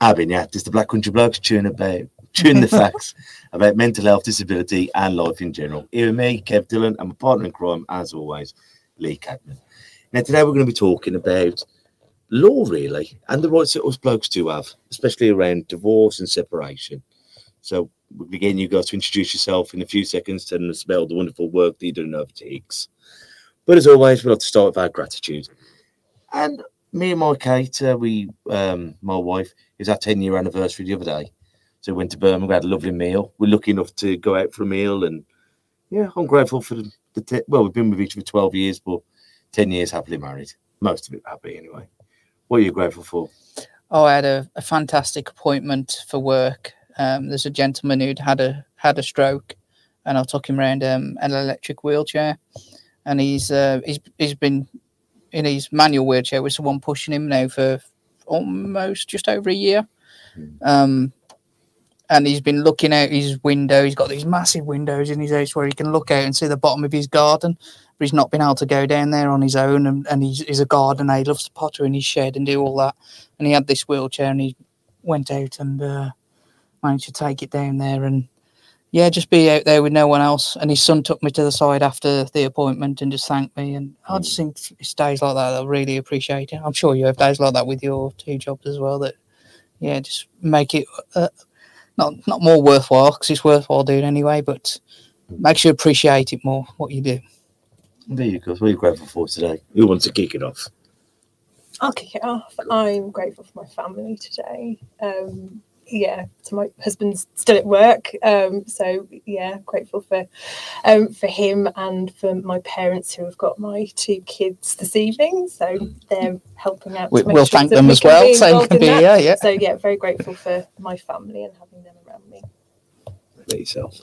Abin, yeah, just the Black Country Blokes chewing about chewing the facts about mental health, disability, and life in general. Here with me, Kev Dillon, and my partner in crime, as always, Lee Cadman. Now, today we're going to be talking about law, really, and the rights that us blokes do have, especially around divorce and separation. So, again, you got to introduce yourself in a few seconds, telling us about the wonderful work that you're doing over Higgs. But as always, we'd like to start with our gratitude. And me and my Kate, uh, we, um, my wife, was our 10 year anniversary the other day. So we went to Birmingham, we had a lovely meal. We're lucky enough to go out for a meal. And yeah, I'm grateful for the, the te- well, we've been with each other 12 years, but 10 years happily married. Most of it happy anyway. What are you grateful for? Oh, I had a, a fantastic appointment for work. Um, there's a gentleman who'd had a had a stroke, and I took him around um, an electric wheelchair, and he's uh, he's he's been in his manual wheelchair with someone pushing him now for almost just over a year. Um, and he's been looking out his window. He's got these massive windows in his house where he can look out and see the bottom of his garden. But he's not been able to go down there on his own. And, and he's, he's a gardener. He loves to potter in his shed and do all that. And he had this wheelchair and he went out and uh, managed to take it down there. And yeah, just be out there with no one else. And his son took me to the side after the appointment and just thanked me. And I just think it's days like that that I really appreciate it. I'm sure you have days like that with your two jobs as well. That yeah, just make it uh, not not more worthwhile because it's worthwhile doing anyway, but makes you appreciate it more what you do. There you go. What are you grateful for today? Who wants to kick it off? I'll kick it off. I'm grateful for my family today. Um, yeah, so my husband's still at work, um, so yeah, grateful for um, for him and for my parents who have got my two kids this evening. So they're helping out. We- to make we'll sure thank them we as well, be so can be that. here, yeah. So yeah, very grateful for my family and having them around me. Let yourself.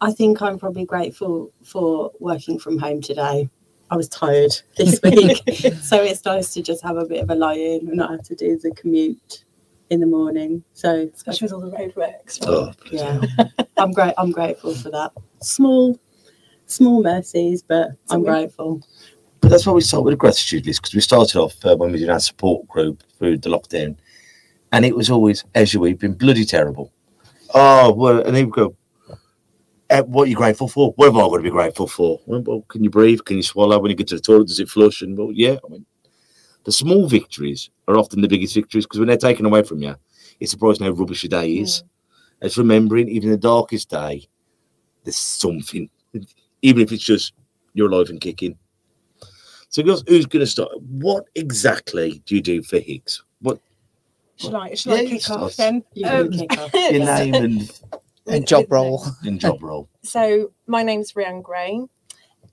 I think I'm probably grateful for working from home today. I was tired this week, so it's nice to just have a bit of a lie in and not have to do the commute in the morning. So Especially with all the roadworks. Oh, yeah, I'm great. I'm grateful for that. Small, small mercies, but I'm win. grateful. But that's why we start with a gratitude list because we started off uh, when we did our support group through the lockdown, and it was always, as you we've been bloody terrible. Oh, well, and then we go, "Eh, what are you grateful for? What have I got to be grateful for? Well, well, can you breathe? Can you swallow? When you get to the toilet, does it flush? And well, yeah, I mean, the small victories are often the biggest victories because when they're taken away from you, it's surprising how rubbish your day is. It's remembering, even the darkest day, there's something, even if it's just you're alive and kicking. So, girls, who's going to start? What exactly do you do for Higgs? What Should I, should I Yeah, you kick off then? You Um, kick off. your name and, And job role. and job role? So my name's Rhiannon Gray.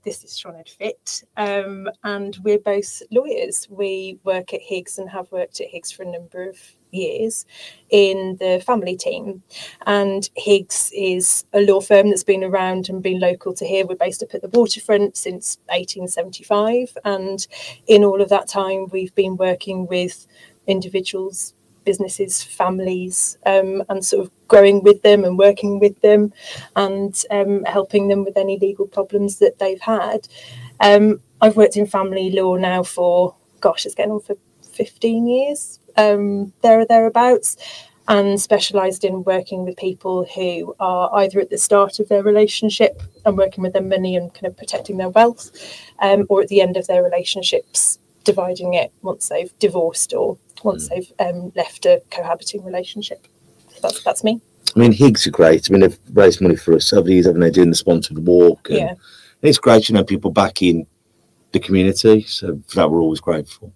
This is Sioned Fitt, um, and we're both lawyers. We work at Higgs and have worked at Higgs for a number of years in the family team. And Higgs is a law firm that's been around and been local to here. We're based up at the waterfront since 1875, and in all of that time, we've been working with individuals, businesses, families, um, and sort of growing with them and working with them and um, helping them with any legal problems that they've had. Um, I've worked in family law now for, gosh, it's getting on for 15 years, um, there or thereabouts, and specialised in working with people who are either at the start of their relationship and working with their money and kind of protecting their wealth, um, or at the end of their relationships, dividing it once they've divorced or once they've um, left a cohabiting relationship. So that's, that's me. I mean, Higgs are great. I mean, they've raised money for us over the years, haven't they, doing the sponsored walk? And Yeah. It's great, you know, people back in the community. So for that, we're always grateful.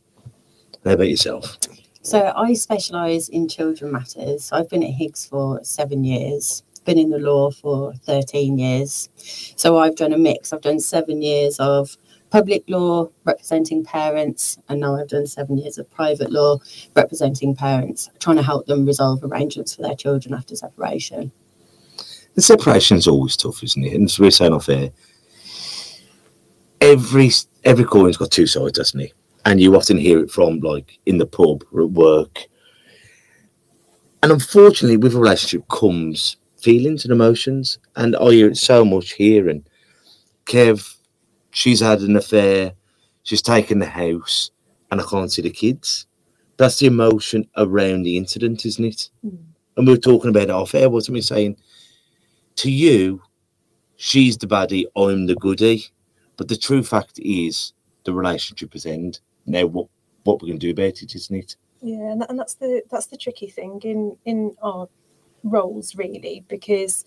How about yourself? So I specialise in children matters. I've been at Higgs for seven years. Been in the law for 13 years. So I've done a mix. I've done seven years of public law representing parents, and now I've done seven years of private law representing parents, trying to help them resolve arrangements for their children after separation. The separation is always tough, isn't it? And as we're saying off air, every every coin's got two sides, doesn't it? And you often hear it from like in the pub or at work. And unfortunately, with a relationship comes feelings and emotions. And I hear it so much here. And Kev, she's had an affair, she's taken the house, and I can't see the kids. That's the emotion around the incident, isn't it? Hmm. And we were talking about it off air, wasn't we? Saying to you, she's the baddie, I'm the goodie. But the true fact is the relationship has ended. Now what what we're gonna do about it, isn't it? Yeah, and, that, and that's the that's the tricky thing in in our roles really because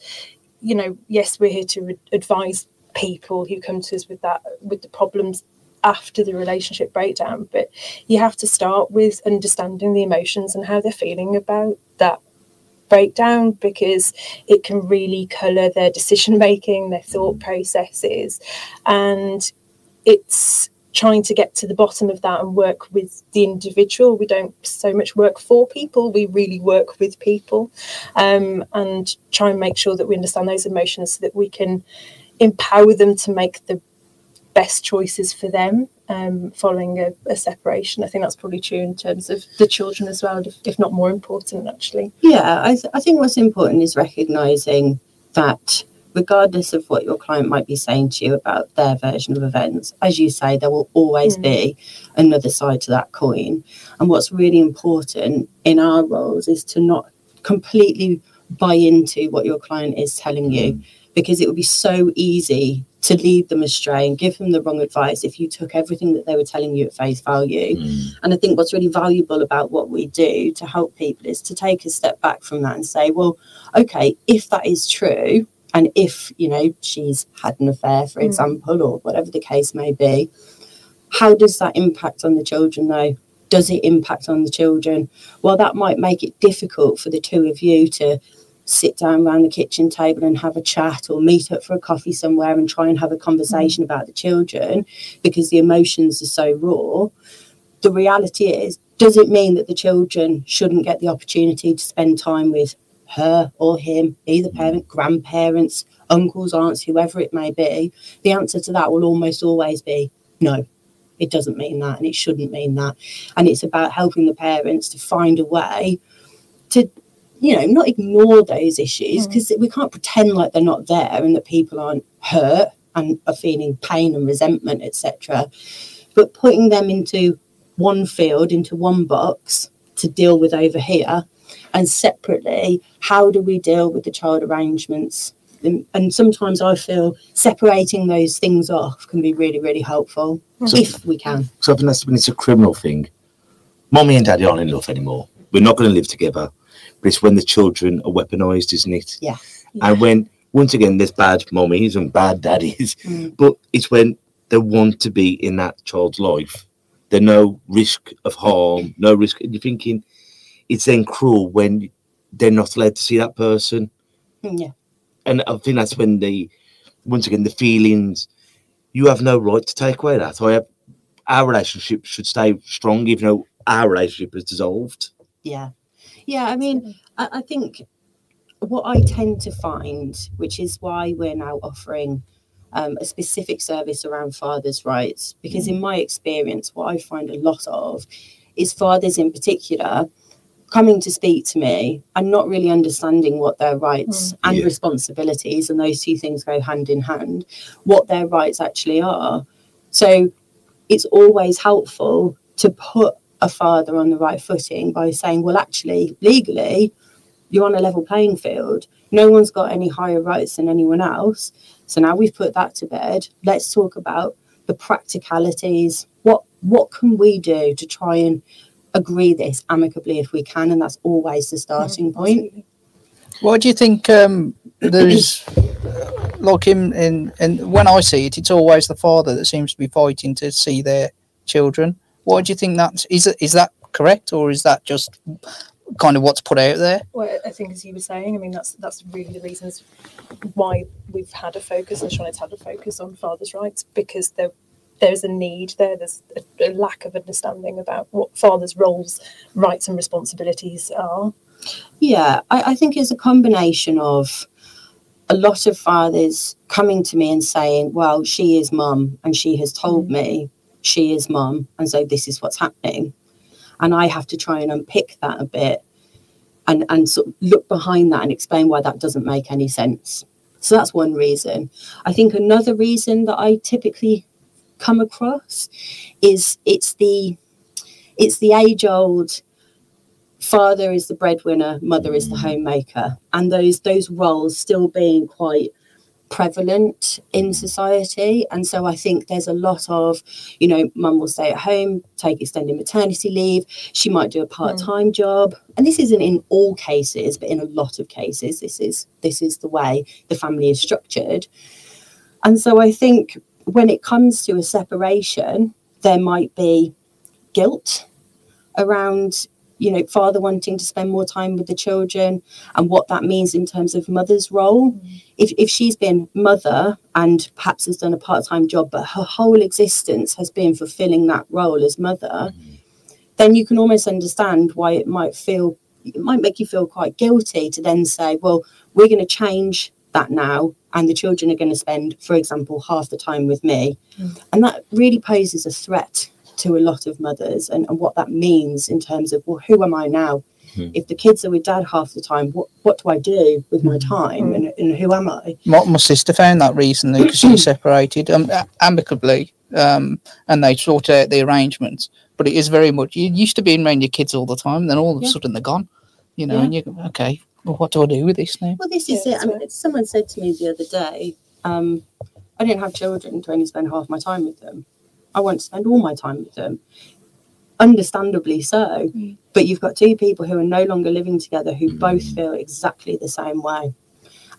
you know yes we're here to advise people who come to us with that with the problems after the relationship breakdown but you have to start with understanding the emotions and how they're feeling about that breakdown because it can really color their decision making their thought processes and it's trying to get to the bottom of that and work with the individual. We don't so much work for people, we really work with people um, and try and make sure that we understand those emotions so that we can empower them to make the best choices for them um, following a, a separation. I think that's probably true in terms of the children as well, if, if not more important, actually. Yeah, I, th- I think what's important is recognizing that regardless of what your client might be saying to you about their version of events, as you say, there will always Mm. be another side to that coin. And what's really important in our roles is to not completely buy into what your client is telling you, because it would be so easy to lead them astray and give them the wrong advice if you took everything that they were telling you at face value. And I think what's really valuable about what we do to help people is to take a step back from that and say, well, okay, if that is true, and if, you know, she's had an affair, for Mm. example, or whatever the case may be, how does that impact on the children though? Does it impact on the children? Well, that might make it difficult for the two of you to sit down around the kitchen table and have a chat or meet up for a coffee somewhere and try and have a conversation mm. about the children because the emotions are so raw. The reality is, does it mean that the children shouldn't get the opportunity to spend time with her or him, either parent, mm. grandparents, uncles, aunts, whoever it may be? The answer to that will almost always be no. It doesn't mean that, and it shouldn't mean that. And it's about helping the parents to find a way to you know, not ignore those issues Mm. because we can't pretend like they're not there and that people aren't hurt and are feeling pain and resentment, etc. But putting them into one field, into one box to deal with over here, and separately, how do we deal with the child arrangements? And, and sometimes I feel separating those things off can be really, really helpful So- if we can. So I think that's when it's a criminal thing. Mommy and daddy aren't in love anymore. We're not going to live together. But it's when the children are weaponized, isn't it? Yeah. And when, once again, there's bad mummies and bad daddies, Mm. but it's when they want to be in that child's life. There's no risk of harm, no risk. And you're thinking it's then cruel when they're not allowed to see that person. Mm, Yeah. And I think that's when the, once again, the feelings, you have no right to take away that. I have, our relationship should stay strong, even though our relationship is dissolved. Yeah. Yeah. I mean, I, I think what I tend to find, which is why we're now offering um, a specific service around fathers' rights, because in my experience, what I find a lot of is fathers in particular coming to speak to me and not really understanding what their rights and Yeah. responsibilities, and those two things go hand in hand, what their rights actually are. So it's always helpful to put a father on the right footing by saying, well, actually, legally, you're on a level playing field. No one's got any higher rights than anyone else. So now we've put that to bed. Let's talk about the practicalities. What what can we do to try and agree this amicably if we can? And that's always the starting point. What do you think? Um, there's like in, in in when I see it, it's always the father that seems to be fighting to see their children. What do you think that is? It is that correct, or is that just kind of what's put out there? Well, I think as you were saying, I mean that's that's really the reasons why we've had a focus and Sioned's had a focus on fathers' rights because there there's a need there. There's a, a lack of understanding about what fathers' roles, rights, and responsibilities are. Yeah, I, I think it's a combination of a lot of fathers coming to me and saying, Well, she is mum, and she has told mm-hmm. me she is mum, and so this is what's happening. And I have to try and unpick that a bit and, and sort of look behind that and explain why that doesn't make any sense. So that's one reason. I think another reason that I typically come across is it's the it's the age old father is the breadwinner, mother is the mm. homemaker, and those those roles still being quite prevalent in society. And so I think there's a lot of, you know, mum will stay at home, take extended maternity leave. She might do a hmm. part-time job. And this isn't in all cases, but in a lot of cases, this is this is the way the family is structured. And so I think when it comes to a separation, there might be guilt around you know father wanting to spend more time with the children and what that means in terms of mother's role. Mm-hmm. If, if she's been mother and perhaps has done a part-time job but her whole existence has been fulfilling that role as mother mm-hmm. then you can almost understand why it might feel it might make you feel quite guilty to then say well we're going to change that now and the children are going to spend for example half the time with me. Mm. And that really poses a threat to a lot of mothers and, and what that means in terms of well who am i now if the kids are with dad half the time what, what do i do with my time and, and who am i My, my sister found that recently because she separated um, amicably um, and they sorted out the arrangements. But it is very much, you used to being around your kids all the time, then all of a Yeah. sudden they're gone, you know, Yeah. and you go, okay, well, what do I do with this now? Well, this is Yeah, it. I mean, right. someone said to me the other day, um, I didn't have children to only spend half my time with them. I want to spend all my time with them. Understandably so. But you've got two people who are no longer living together who both feel exactly the same way.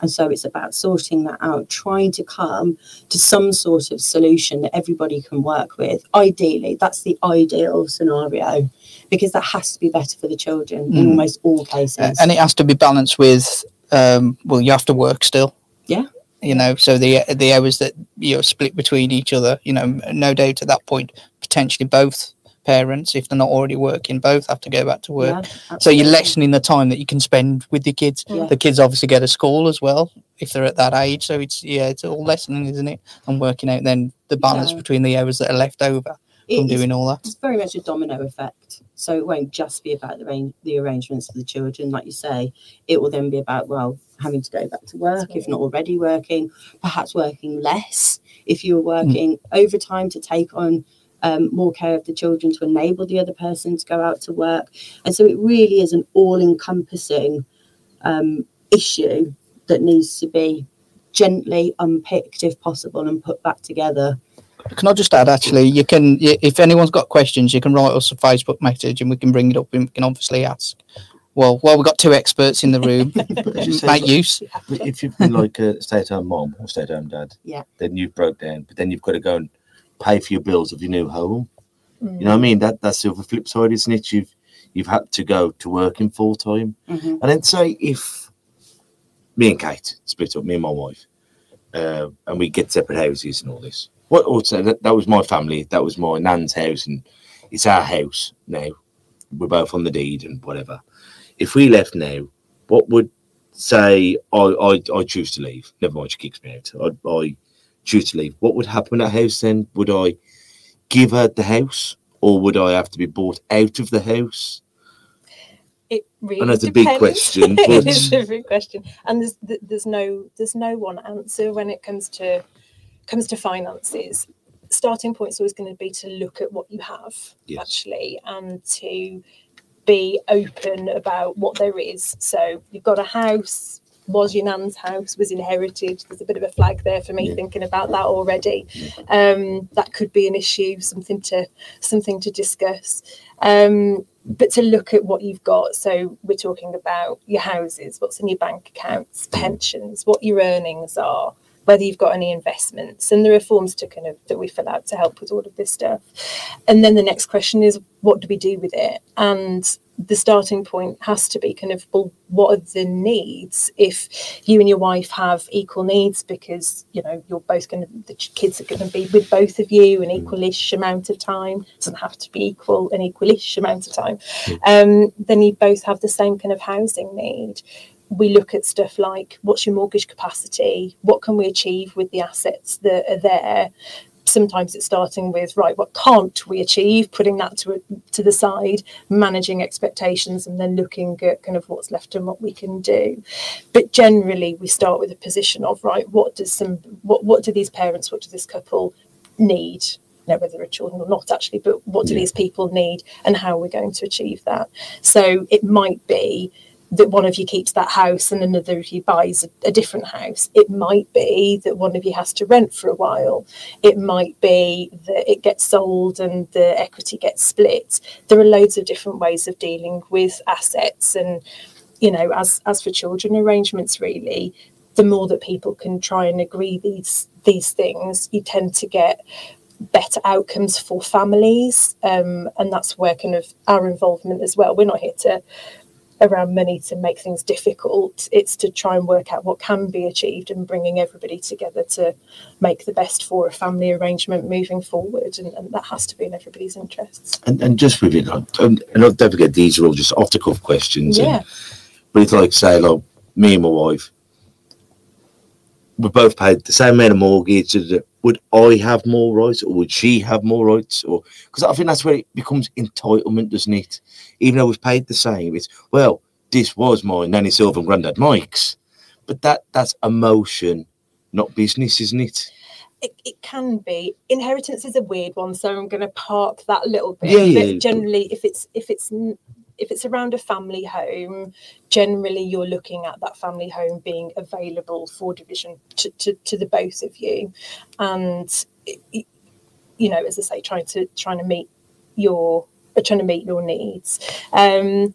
And so it's about sorting that out, trying to come to some sort of solution that everybody can work with. Ideally, that's the ideal scenario because that has to be better for the children in Mm. almost all cases. And it has to be balanced with, um, well, you have to work still. Yeah. You know, so the the hours that you're split between each other, you know, no doubt at that point, potentially both parents, if they're not already working, both have to go back to work. Yeah, So you're lessening the time that you can spend with your kids. Yeah. The kids obviously go to school as well if they're at that age. So it's yeah, it's all lessening, isn't it? And working out then the balance Yeah. between the hours that are left over It- from it's- doing all that. it's very much a domino effect. So it won't just be about the, arrange- the arrangements for the children, like you say. It will then be about, well, having to go back to work if not already working, perhaps working less if you're working overtime to take on um, more care of the children to enable the other person to go out to work. And so it really is an all encompassing um, issue that needs to be gently unpicked if possible and put back together. Can I just add, actually, you can, if anyone's got questions, you can write us a Facebook message and we can bring it up and we can obviously ask. Well, well, we've got two experts in the room. As you said, Make like- use. If you've been like a stay-at-home mom or stay-at-home dad, Yeah. then you've broke down. But then you've got to go and pay for your bills of your new home. Mm. You know what I mean? That that's the other flip side, isn't it? You've you've had to go to work in full time, Mhm. and then say if me and Kate split up, me and my wife, uh, and we get separate houses and all this. What oh, also that, that was my family, that was my nan's house, and it's our house now. We're both on the deed and whatever. If we left now, what would say I I, I choose to leave? Never mind, she kicks me out. I, I choose to leave. What would happen at house then? Would I give her the house, or would I have to be bought out of the house? It really I know it's a big question, it but- is a big question, and there's there's no there's no one answer when it comes to comes to finances. Starting point is always going to be to look at what you have Yes. actually, and to be open about what there is. So you've got a house. Was your nan's house was inherited? There's a bit of a flag there for me Yeah. thinking about that already. Um, that could be an issue, something to something to discuss. Um, but to look at what you've got. So we're talking about your houses, what's in your bank accounts, pensions, what your earnings are, whether you've got any investments, and there are forms to kind of that we fill out to help with all of this stuff. And then the next question is, what do we do with it? And the starting point has to be kind of well what are the needs if you and your wife have equal needs? Because you know you're both going to the kids are going to be with both of you an equalish amount of time. Doesn't have to be equal an equalish amount of time. Um, then you both have the same kind of housing need we look at stuff like what's your mortgage capacity? What can we achieve with the assets that are there? Sometimes it's starting with right what can't we achieve? Putting that to to the side managing expectations and then looking at kind of what's left and what we can do. But generally we start with a position of right what does some what what do these parents what does this couple need? You know whether they're children or not actually but what do Yeah. these people need and how are we going to achieve that? So it might be that one of you keeps that house and another of you buys a, a different house. It might be that one of you has to rent for a while. It might be that it gets sold and the equity gets split. There are loads of different ways of dealing with assets and you know as as for children arrangements really the more that people can try and agree these these things you tend to get better outcomes for families um, and that's where kind of our involvement as well we're not here to around money to make things difficult. It's to try and work out what can be achieved and bringing everybody together to make the best for a family arrangement moving forward. And, and that has to be in everybody's interests. And, and just with it, um, and, and don't forget, these are all just off the cuff questions. and- Yeah. but it's like, say, like, me and my wife, we both paid the same amount of mortgage. Would I have more rights or would she have more rights? Or because I think that's where it becomes entitlement, doesn't it? Even though we've paid the same, it's well, this was my Nanny Silver and Grandad Mike's, but that that's emotion, not business, isn't it? It, it can be inheritance is a weird one, so I'm going to park that a little bit. Yeah, yeah, but generally, if it's if it's if it's around a family home, generally you're looking at that family home being available for division to, to, to the both of you, and it- you know, as I say, trying to trying to meet your uh, trying to meet your needs. Um,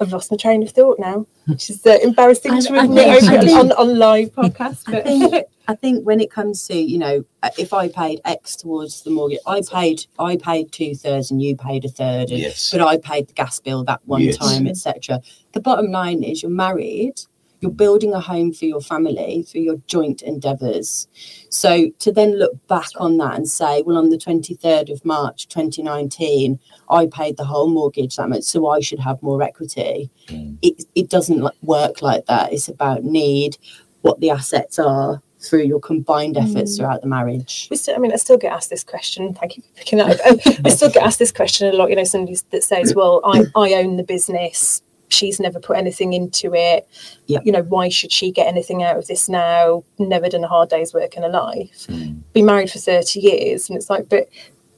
I've lost my train of thought now, which is uh, embarrassing I- to admit on, on, live podcast. I But think I think when it comes to you know uh, if I paid X towards the mortgage, I paid I paid two thirds and you paid a third, and, Yes. but I paid the gas bill that one Yes. time, etc. The bottom line is you're married, you're building a home for your family through your joint endeavours. So to then look back on that and say, well, on the 23rd of March 2019, I paid the whole mortgage that much, so I should have more equity. Mm. It it doesn't work like that. It's about need, what the assets are through your combined efforts Mm. throughout the marriage. we still, I mean, I still get asked this question. Thank you for picking that up. Um, I still get asked this question a lot. You know, somebody that says, "Well, I, I own the business. She's never put anything into it. Yeah. You know, why should she get anything out of this now? Never done a hard day's work in her life. Mm. Been married for thirty years, and it's like, but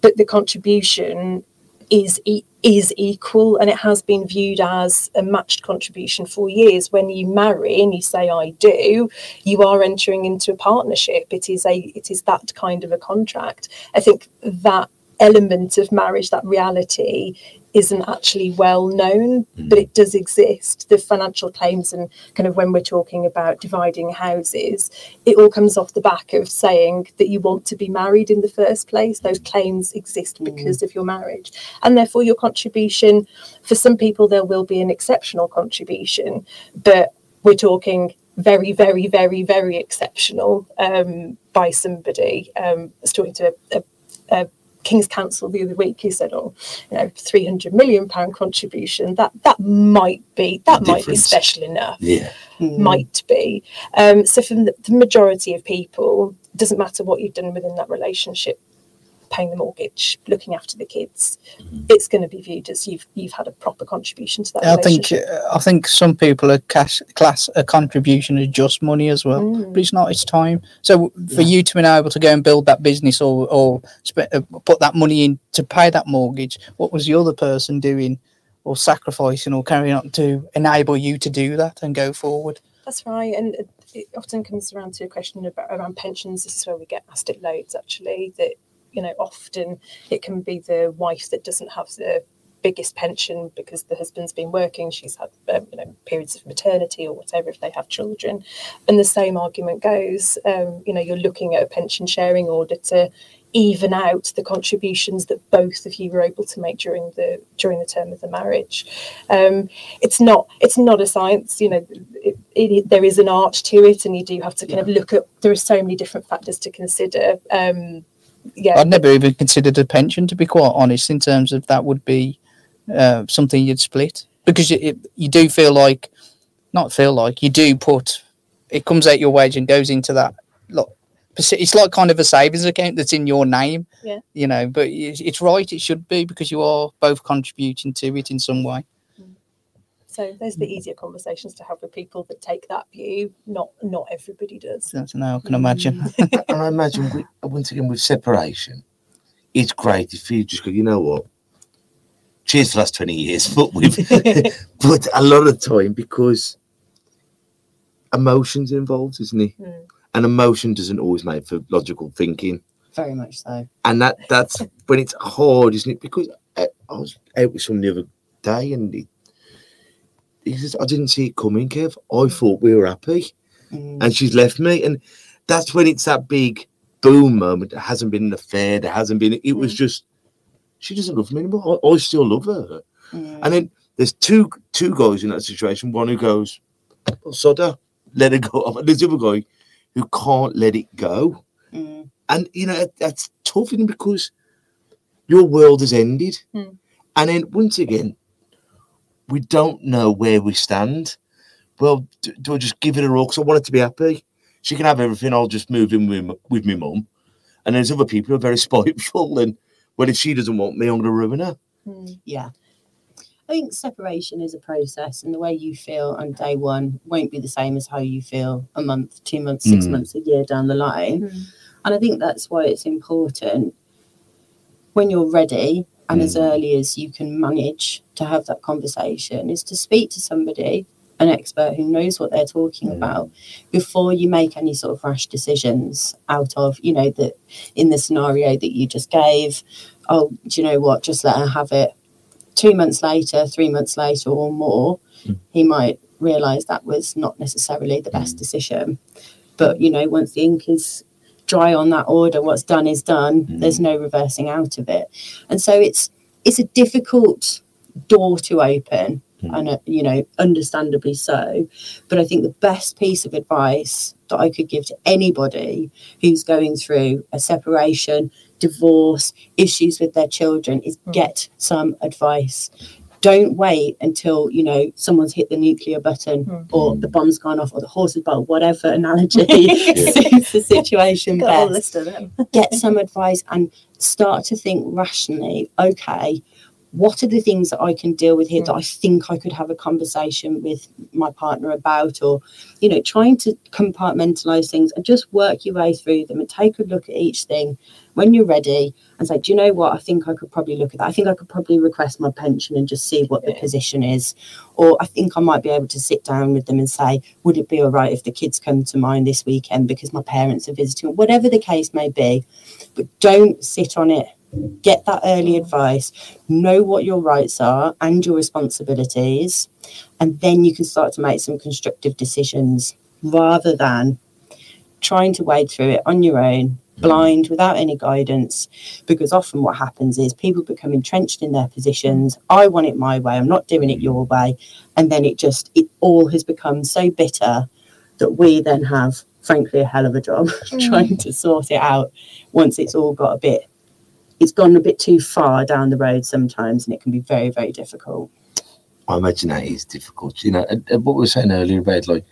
but the contribution is e- is equal, and it has been viewed as a matched contribution for years. When you marry and you say I do, you are entering into a partnership. It is a it is that kind of a contract. I think that element of marriage, that reality, isn't actually well known, but it does exist. The financial claims and kind of when we're talking about dividing houses, it all comes off the back of saying that you want to be married in the first place. Those claims exist because of your marriage. And therefore your contribution, for some people there will be an exceptional contribution, but we're talking very, very, very, very exceptional um, by somebody. Um, I was talking to a, a, a King's Counsel the other week who said, "Oh, you know, three hundred million pound contribution. That that might be that might be special enough. Yeah. Mm. Might be. Um, so for the, the majority of people, it doesn't matter what you've done within that relationship." Paying the mortgage looking after the kids it's going to be viewed as you've you've had a proper contribution to that I think relationship. uh, I think some people are cash class a contribution as just money as well, Mm. but it's not. It's time. So for you to be able to go and build that business or or spe- uh, put that money in to pay that mortgage, what was the other person doing or sacrificing or carrying on to enable you to do that and go forward? That's right, and it- it often comes around to a question about around pensions. This is where we get asked it loads, actually. That you know, often it can be the wife that doesn't have the biggest pension because the husband's been working. She's had um, you know periods of maternity or whatever if they have children, and the same argument goes. Um, you know, you're looking at a pension sharing order to even out the contributions that both of you were able to make during the during the term of the marriage. Um, it's not it's not a science, you know. It, it, there is an art to it, and you do have to kind of look at. There are so many different factors to consider. Um, yeah, I'd never even considered a pension, to be quite honest, in terms of that would be uh, something you'd split because you, it, you do feel like, not feel like, you do put, it comes out your wage and goes into that. Look, it's like kind of a savings account that's in your name. Yeah. You know, but it's, it's right. It should be because you are both contributing to it in some way. So those are the easier conversations to have with people that take that view. Not not everybody does. So that's now I can imagine. and I imagine we, once again with separation, it's great if you just go, you know what? Cheers for the last 20 years, but we've but a lot of time because emotions involved, isn't it? Mm. And emotion doesn't always make for logical thinking. Very much so. And that that's when it's hard, isn't it? Because I, I was out with someone the other day and he, he says, I didn't see it coming, Kev. I thought we were happy Mm. and she's left me. And that's when it's that big boom moment. There hasn't been an affair. There hasn't been. It was just she doesn't love me anymore. I, I still love her. Mm. And then there's two two guys in that situation. One who goes, oh, "Sodder, let it go." And there's the other guy who can't let it go. Mm. And you know that's tough, isn't it? because your world has ended. Hmm. And then once again, we don't know where we stand. Well, do, do I just give it a all? Because I want it to be happy. She can have everything. I'll just move in with, with my mum. And there's other people who are very spiteful. And well, if she doesn't want me, I'm going to ruin her. Mm. Yeah. I think separation is a process, and the way you feel on day one won't be the same as how you feel a month, two months, six Mm. months, a year down the line. Mm. And I think that's why it's important when you're ready and as hmm. early as you can manage to have that conversation is to speak to somebody, an expert who knows what they're talking Mm. about before you make any sort of rash decisions out of, you know, that in the scenario that you just gave, oh, do you know what, just let her have it. Two months later, three months later, or more, hmm. he might realize that was not necessarily the best hmm. decision. But, you know, once the ink is dry on that order, what's done is done. Mm. There's no reversing out of it. And so it's it's a difficult door to open mm. and uh, you know understandably so. But i think the best piece of advice that i could give to anybody who's going through a separation divorce issues with their children is mm. get some advice don't wait until you know someone's hit the nuclear button hmm. or hmm. the bomb's gone off or the horse is bolted whatever analogy suits the situation Got a best list of them. get some advice and start to think rationally okay what are the things that i can deal with here that hmm. i think i could have a conversation with my partner about or you know trying to compartmentalize things and just work your way through them and take a look at each thing when you're ready and say do you know what? I think i could probably look at that. I think i could probably request my pension and just see what the Yeah. position is. Or i think i might be able to sit down with them and say would it be all right if the kids come to mine this weekend because my parents are visiting whatever the case may be. But don't sit on it. Get that early advice. Know what your rights are and your responsibilities and then you can start to make some constructive decisions rather than trying to wade through it on your own blind without any guidance because often what happens is people become entrenched in their positions. I want it my way i'm not doing it your way. And then it just it all has become so bitter that we then have frankly a hell of a job mm. trying to sort it out once it's all got a bit it's gone a bit too far down the road sometimes and it can be very very difficult. I imagine that is difficult. You know, and, and what we were saying earlier about like,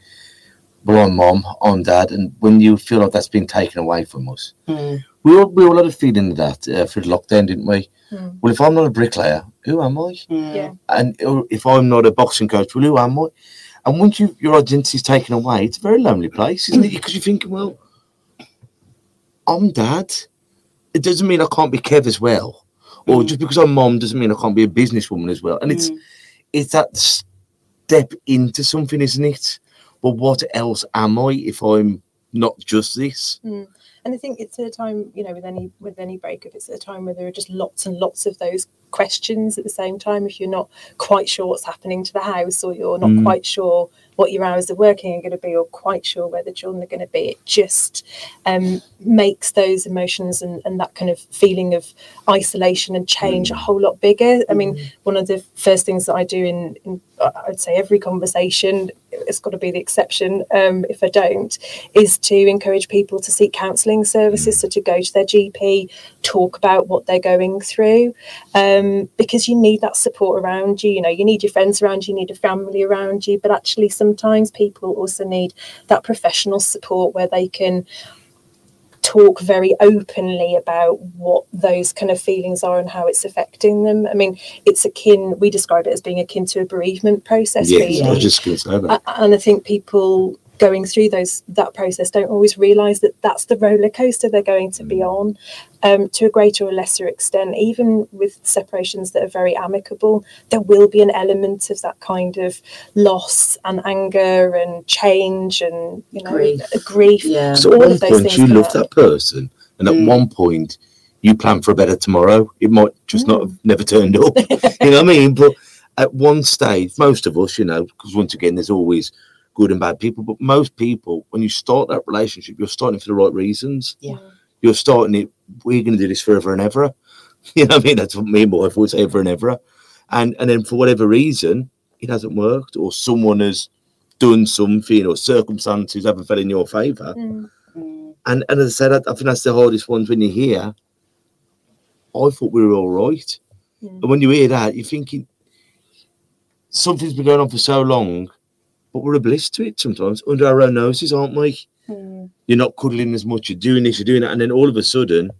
well, I'm mom, I'm dad, and when you feel like that's been taken away from us, Mm. we all we all had a feeling of that uh, for the lockdown, didn't we? Mm. Well, if I'm not a bricklayer, who am I? Mm. Yeah. And if I'm not a boxing coach, well, who am I? And once you your identity is taken away, it's a very lonely place, isn't it? Because you're thinking, well, I'm dad. It doesn't mean I can't be Kev as well, or Mm. just because I'm mom doesn't mean I can't be a businesswoman as well. And it's Mm. it's that step into something, isn't it? But what else am I if I'm not just this? And I think it's a time, you know, with any with any breakup, it's a time where there are just lots and lots of those questions at the same time. If you're not quite sure what's happening to the house or you're not Mm. quite sure what your hours of working are going to be or quite sure where the children are going to be it just um, makes those emotions and, and that kind of feeling of isolation and change a whole lot bigger. I mean one of the first things that i do in, in i'd say every conversation it's got to be the exception um, if i don't is to encourage people to seek counselling services so to go to their gp talk about what they're going through um, because you need that support around you you know you need your friends around you you need a family around you but actually sometimes people also need that professional support where they can talk very openly about what those kind of feelings are and how it's affecting them i mean it's akin we describe it as being akin to a bereavement process Yes, really I just going to say that. a- and I think people going through those that process don't always realise that that's the roller coaster they're going to be on. Um, to a greater or lesser extent, even with separations that are very amicable, there will be an element of that kind of loss and anger and change and you know Grief. grief. Yeah. So all at one of those point, you love that person, and at Mm. one point, you plan for a better tomorrow. It might just not have never turned up. you know what I mean? But at one stage, most of us, you know, because once again, there's always good and bad people. But most people, when you start that relationship, you're starting for the right reasons. Yeah. You're starting it. We're going to do this forever and ever. You know what I mean? That's what me and my wife would say, ever and ever. And and then for whatever reason, it hasn't worked, or someone has done something, or circumstances haven't fell in your favour. Mm. Mm. And and as I said, I, I think that's the hardest ones when you hear. I thought we were all right, Mm. and when you hear that, you're thinking something's been going on for so long, but we're oblivious to it sometimes under our own noses, aren't we? Mm. You're not cuddling as much. You're doing this. You're doing that, and then all of a sudden,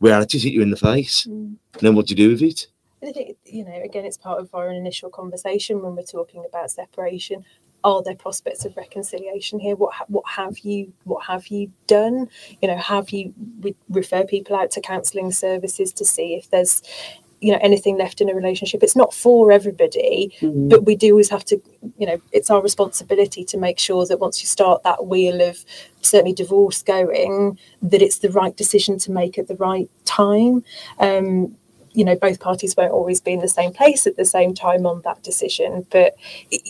reality hit you in the face. Mm. And then what do you do with it? I think, you know, again, it's part of our initial conversation when we're talking about separation. Are there prospects of reconciliation here? What ha- what have you what have you done? You know, have you we refer people out to counselling services to see if there's you know anything left in a relationship? It's not for everybody, Mm. but we do always have to you know it's our responsibility to make sure that once you start that wheel of certainly divorce going that it's the right decision to make at the right time um you know both parties won't always be in the same place at the same time on that decision but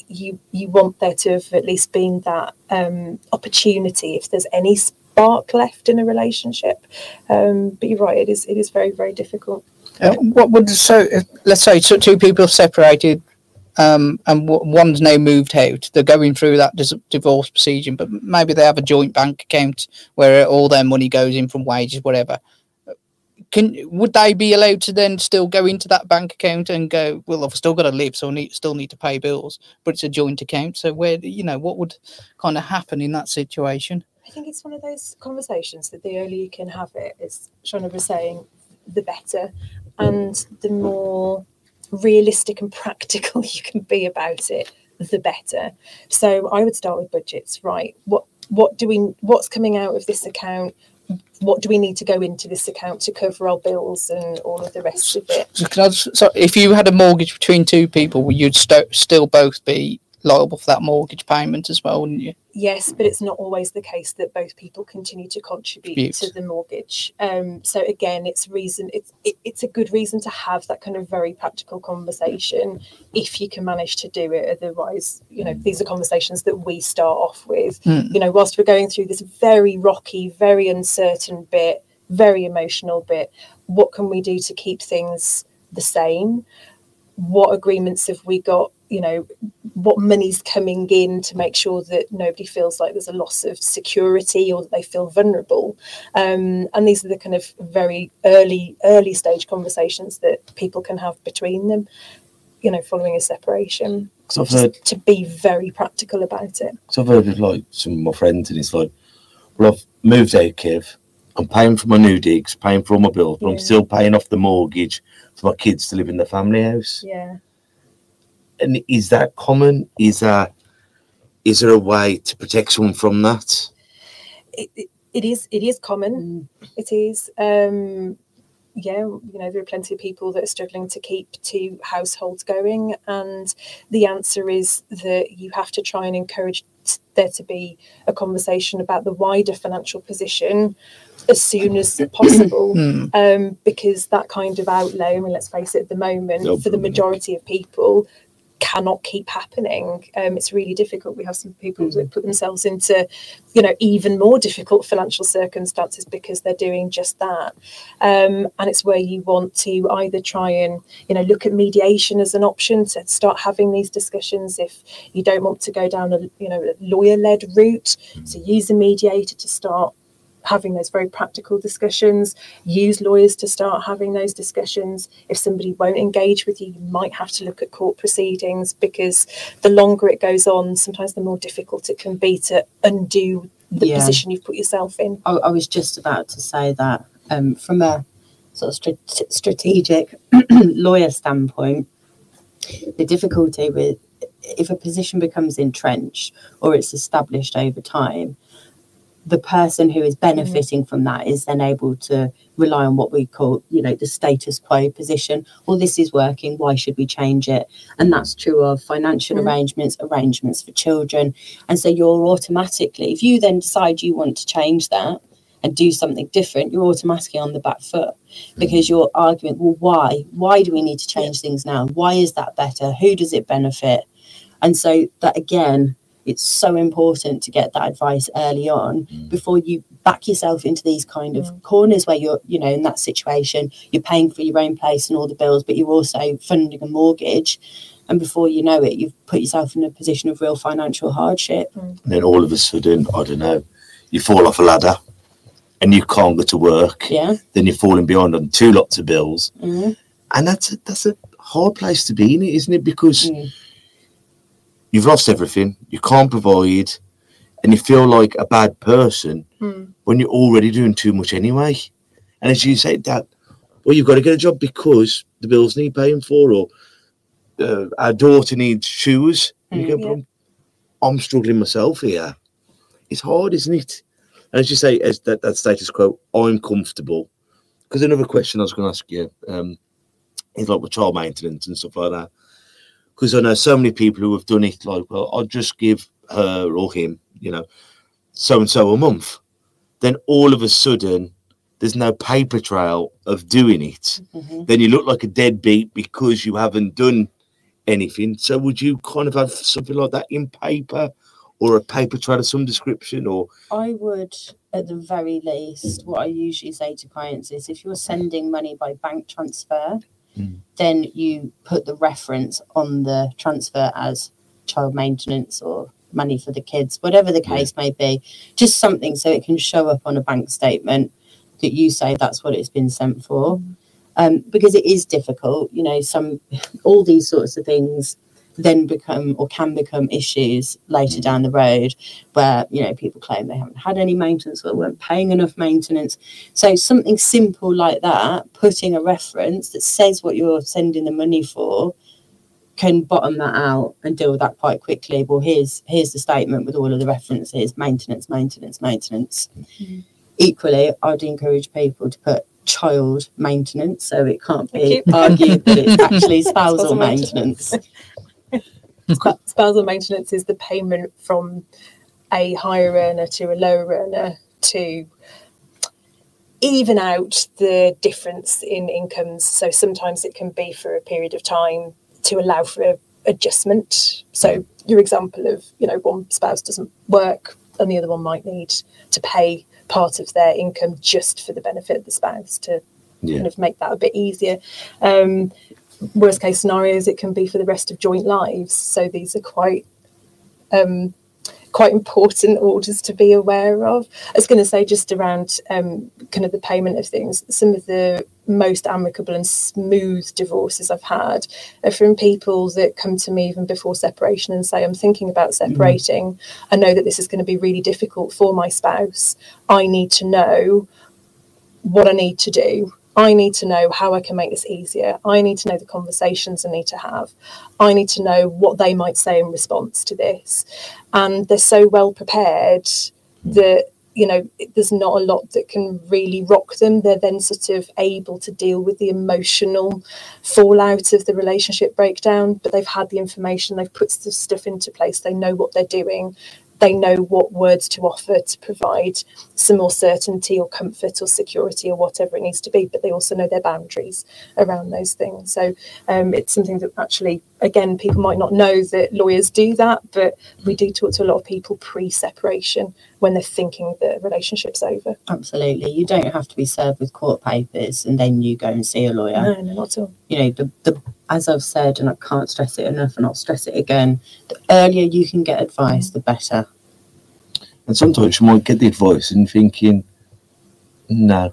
you you want there to have at least been that um opportunity if there's any spark left in a relationship um but you're right it is it is very very difficult Uh, what would so? uh, Let's say so two people separated, um, and w- one's now moved out. They're going through that dis- divorce procedure, but maybe they have a joint bank account where all their money goes in from wages, whatever. Can would they be allowed to then still go into that bank account and go? Well, I've still got to live, so I need, still need to pay bills, but it's a joint account. So where you know what would kind of happen in that situation? I think it's one of those conversations that the earlier you can have it, as Sioned was saying, the better, and the more realistic and practical you can be about it, the better. So I would start with budgets, right? What what do we what's coming out of this account? What do we need to go into this account to cover our bills and all of the rest of it? So, just, so if you had a mortgage between two people, you'd sto- still both be liable for that mortgage payment as well, wouldn't you? Yes, but it's not always the case that both people continue to contribute to the mortgage. Um, so again, it's reason it's it, it's a good reason to have that kind of very practical conversation if you can manage to do it. Otherwise, you know, these are conversations that we start off with. Mm. You know, whilst we're going through this very rocky, very uncertain bit, very emotional bit, what can we do to keep things the same? What agreements have we got? You know, what money's coming in to make sure that nobody feels like there's a loss of security or that they feel vulnerable. Um, and these are the kind of very early, early stage conversations that people can have between them, you know, following a separation. 'Cause I've heard, to be very practical about it. so I've heard of like some of my friends, and it's like, well, I've moved out, Kev. I'm paying for my new digs, paying for all my bills, but I'm still paying off the mortgage for my kids to live in the family house. Yeah. And is that common? Is that is there a way to protect someone from that? It, it, it is it is common Mm. it is um yeah, you know, there are plenty of people that are struggling to keep two households going. And the answer is that you have to try and encourage there to be a conversation about the wider financial position as soon as possible. Hmm. Um, because that kind of outlay, I mean, let's face it, at the moment, No for the majority of people, cannot keep happening. Um, it's really difficult. We have some people that put themselves into, you know, even more difficult financial circumstances because they're doing just that. Um, and it's where you want to either try and, you know, look at mediation as an option to start having these discussions if you don't want to go down a, you know, lawyer-led route. So use a mediator to start having those very practical discussions. Use lawyers to start having those discussions. If somebody won't engage with you you might have to look at court proceedings because the longer it goes on sometimes the more difficult it can be to undo the Yeah. position you've put yourself in. I, I was just about to say that um, from a sort of strat- strategic lawyer standpoint, the difficulty with if a position becomes entrenched or it's established over time, the person who is benefiting from that is then able to rely on what we call, you know, the status quo position. Well, this is working. Why should we change it? And that's true of financial Mm. arrangements, arrangements for children. And so you're automatically, if you then decide you want to change that and do something different, you're automatically on the back foot because you're arguing, well, why? Why do we need to change things now? Why is that better? Who does it benefit? And so that again, it's so important to get that advice early on before you back yourself into these kind of corners where you're, you know, in that situation, you're paying for your own place and all the bills, but you're also funding a mortgage. And before you know it, you've put yourself in a position of real financial hardship. And then all of a sudden, I don't know, you fall off a ladder and you can't go to work. Yeah. Then you're falling behind on two lots of bills. Mhm. And that's a, that's a hard place to be in, isn't it? Because Mm. You've lost everything, you can't provide, and you feel like a bad person Hmm. when you're already doing too much anyway. And as you say, that, well, you've got to get a job because the bills need paying for, or uh, our daughter needs shoes. You go, Mm, "But I'm, I'm struggling myself here. It's hard, isn't it? And as you say, as that, that status quo, I'm comfortable. Because another question I was going to ask you um, is like with child maintenance and stuff like that. Because I know so many people who have done it, like, well, I'll just give her or him, you know, so and so a month. Then all of a sudden, there's no paper trail of doing it. Mhm. Then you look like a deadbeat because you haven't done anything. So would you kind of have something like that in paper or a paper trail of some description or I would, at the very least, what I usually say to clients is if you're sending money by bank transfer, Mm. then you put the reference on the transfer as child maintenance or money for the kids, whatever the Yeah. case may be, just something so it can show up on a bank statement that you say that's what it's been sent for. Um, because it is difficult, you know, some all these sorts of things then become or can become issues later down the road where you know people claim they haven't had any maintenance or weren't paying enough maintenance. So something simple like that putting a reference that says what you're sending the money for can bottom that out and deal with that quite quickly. Well here's here's the statement with all of the references maintenance maintenance maintenance. Equally i'd encourage people to put child maintenance so it can't be argued that it's actually spousal maintenance spousal maintenance is the payment from a higher earner to a lower earner to even out the difference in incomes. So sometimes it can be for a period of time to allow for a adjustment. So your example of, you know, one spouse doesn't work and the other one might need to pay part of their income just for the benefit of the spouse to Yeah. kind of make that a bit easier. Um, worst case scenarios, it can be for the rest of joint lives. So these are quite um, quite important orders to be aware of. I was going to say just around um, kind of the payment of things. Some of the most amicable and smooth divorces I've had are from people that come to me even before separation and say, "I'm thinking about separating. I know that this is going to be really difficult for my spouse. I need to know." what I need to do. I need to know how I can make this easier. I need to know the conversations I need to have. I need to know what they might say in response to this. And they're so well prepared that you know there's not a lot that can really rock them they're then sort of able to deal with the emotional fallout of the relationship breakdown but they've had the information they've put the stuff into place they know what they're doing they know what words to offer to provide some more certainty or comfort or security or whatever it needs to be but they also know their boundaries around those things so um, it's something that actually again people might not know that lawyers do that but we do talk to a lot of people pre-separation when they're thinking the relationship's over Absolutely. You don't have to be served with court papers and then you go and see a lawyer. no no not at all You know, the, the as I've said, and I can't stress it enough, and I'll stress it again, the earlier you can get advice, the better. And sometimes you might get the advice and thinking, no.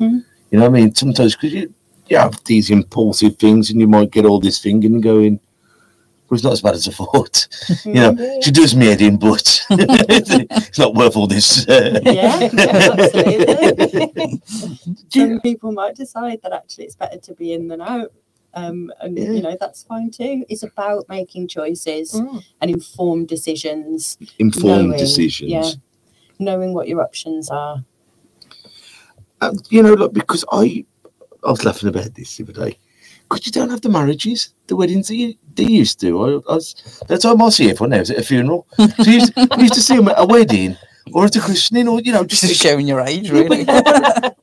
Mhm. You know what I mean? Sometimes because you, you have these impulsive things and you might get all this thinking and going, well, it's not as bad as I thought. you know, she does me head in, but it's not worth all this. uh, Yeah, absolutely. Some people might decide that actually it's better to be in than out. Um, and Yeah. you know that's fine too. It's about making choices Mm. and informed decisions. Informed knowing- decisions. Yeah, knowing what your options are. Uh, you know, look, because I, I was laughing about this the other day. Because you don't have the marriages, the weddings that you they used to. I, I was, the time I see everyone now is at a funeral. So you used, we used to see them at a wedding or at a christening or, you know, just Just showing your age, Yeah, really. but,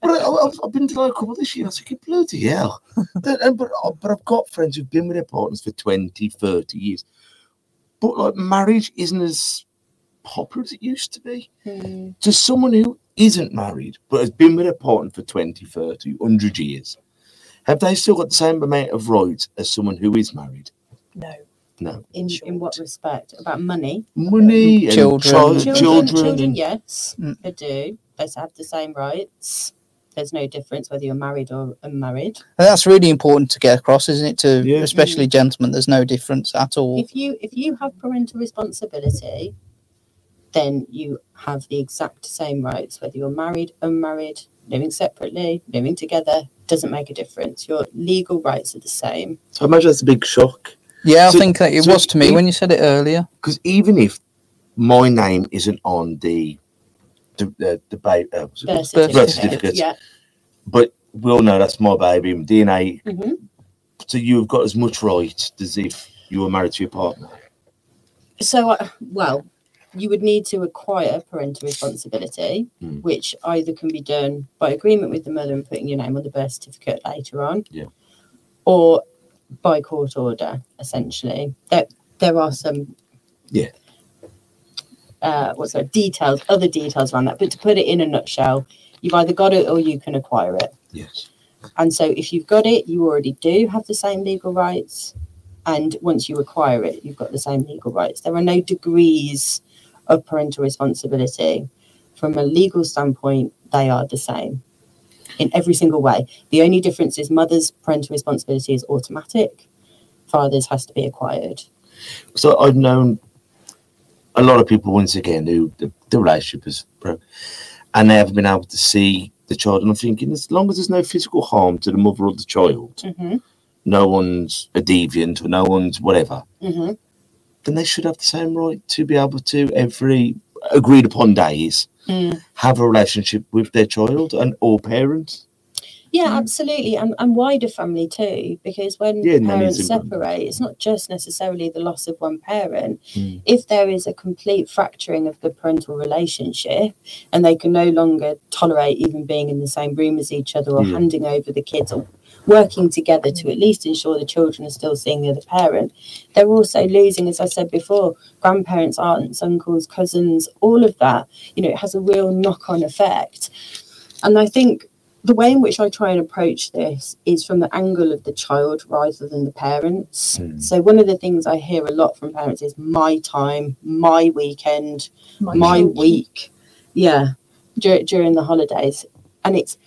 but I, I've, I've been to like a couple this year. I was thinking, bloody hell. And, but, uh, but I've got friends who've been with their partners for 20, 30 years. But like marriage isn't as popular as it used to be. To someone who isn't married but has been with a partner for 20, 30, 100 years, have they still got the same amount of rights as someone who is married? no No. In in what respect? About money? Money and Children. child- Children, children, children, and- yes, Mm. they do. They have the same rights. There's no difference whether you're married or unmarried. And that's really important to get across, isn't it? To Yeah. especially gentlemen, there's no difference at all. If you if you have parental responsibility, then you have the exact same rights whether you're married, unmarried, living separately, living together. Doesn't make a difference. Your legal rights are the same. So I imagine that's a big shock. Yeah, I think that it so was to me if- when you said it earlier. because even if my name isn't on the the the, the ba- uh, was it- Birth Birth certificate. certificate. Yeah. but we all know that's my baby, my DNA. hmm So you've got as much right as if you were married to your partner. So, uh, well, you would need to acquire parental responsibility, Mm. which either can be done by agreement with the mother and putting your name on the birth certificate later on, Yeah. or by court order. Essentially, there there are some Yeah. uh, what's that details, other details around that. But to put it in a nutshell, you've either got it or you can acquire it. Yes. And so, if you've got it, you already do have the same legal rights. And once you acquire it, you've got the same legal rights. There are no degrees of parental responsibility. From a legal standpoint, they are the same in every single way. The only difference is mother's parental responsibility is automatic, father's has to be acquired. So I've known a lot of people once again who the, the relationship is broke, and they haven't been able to see the child. And I'm thinking, as long as there's no physical harm to the mother or the child, Mm-hmm. no one's a deviant or no one's whatever, Mm-hmm. then they should have the same right to be able to every agreed upon days Mm. have a relationship with their child and or parents. Yeah, absolutely, and and wider family too, because when Yeah, parents separate, it's not just necessarily the loss of one parent. Mm. If there is a complete fracturing of the parental relationship, and they can no longer tolerate even being in the same room as each other, or Yeah. handing over the kids, or working together to at least ensure the children are still seeing the other parent, they're also losing, as I said before, grandparents, aunts, uncles, cousins, all of that. You know, it has a real knock-on effect, and I think the way in which I try and approach this is from the angle of the child rather than the parents. Hmm. So one of the things I hear a lot from parents is my time, my weekend, my, children. week. Yeah, dur- during the holidays, and it's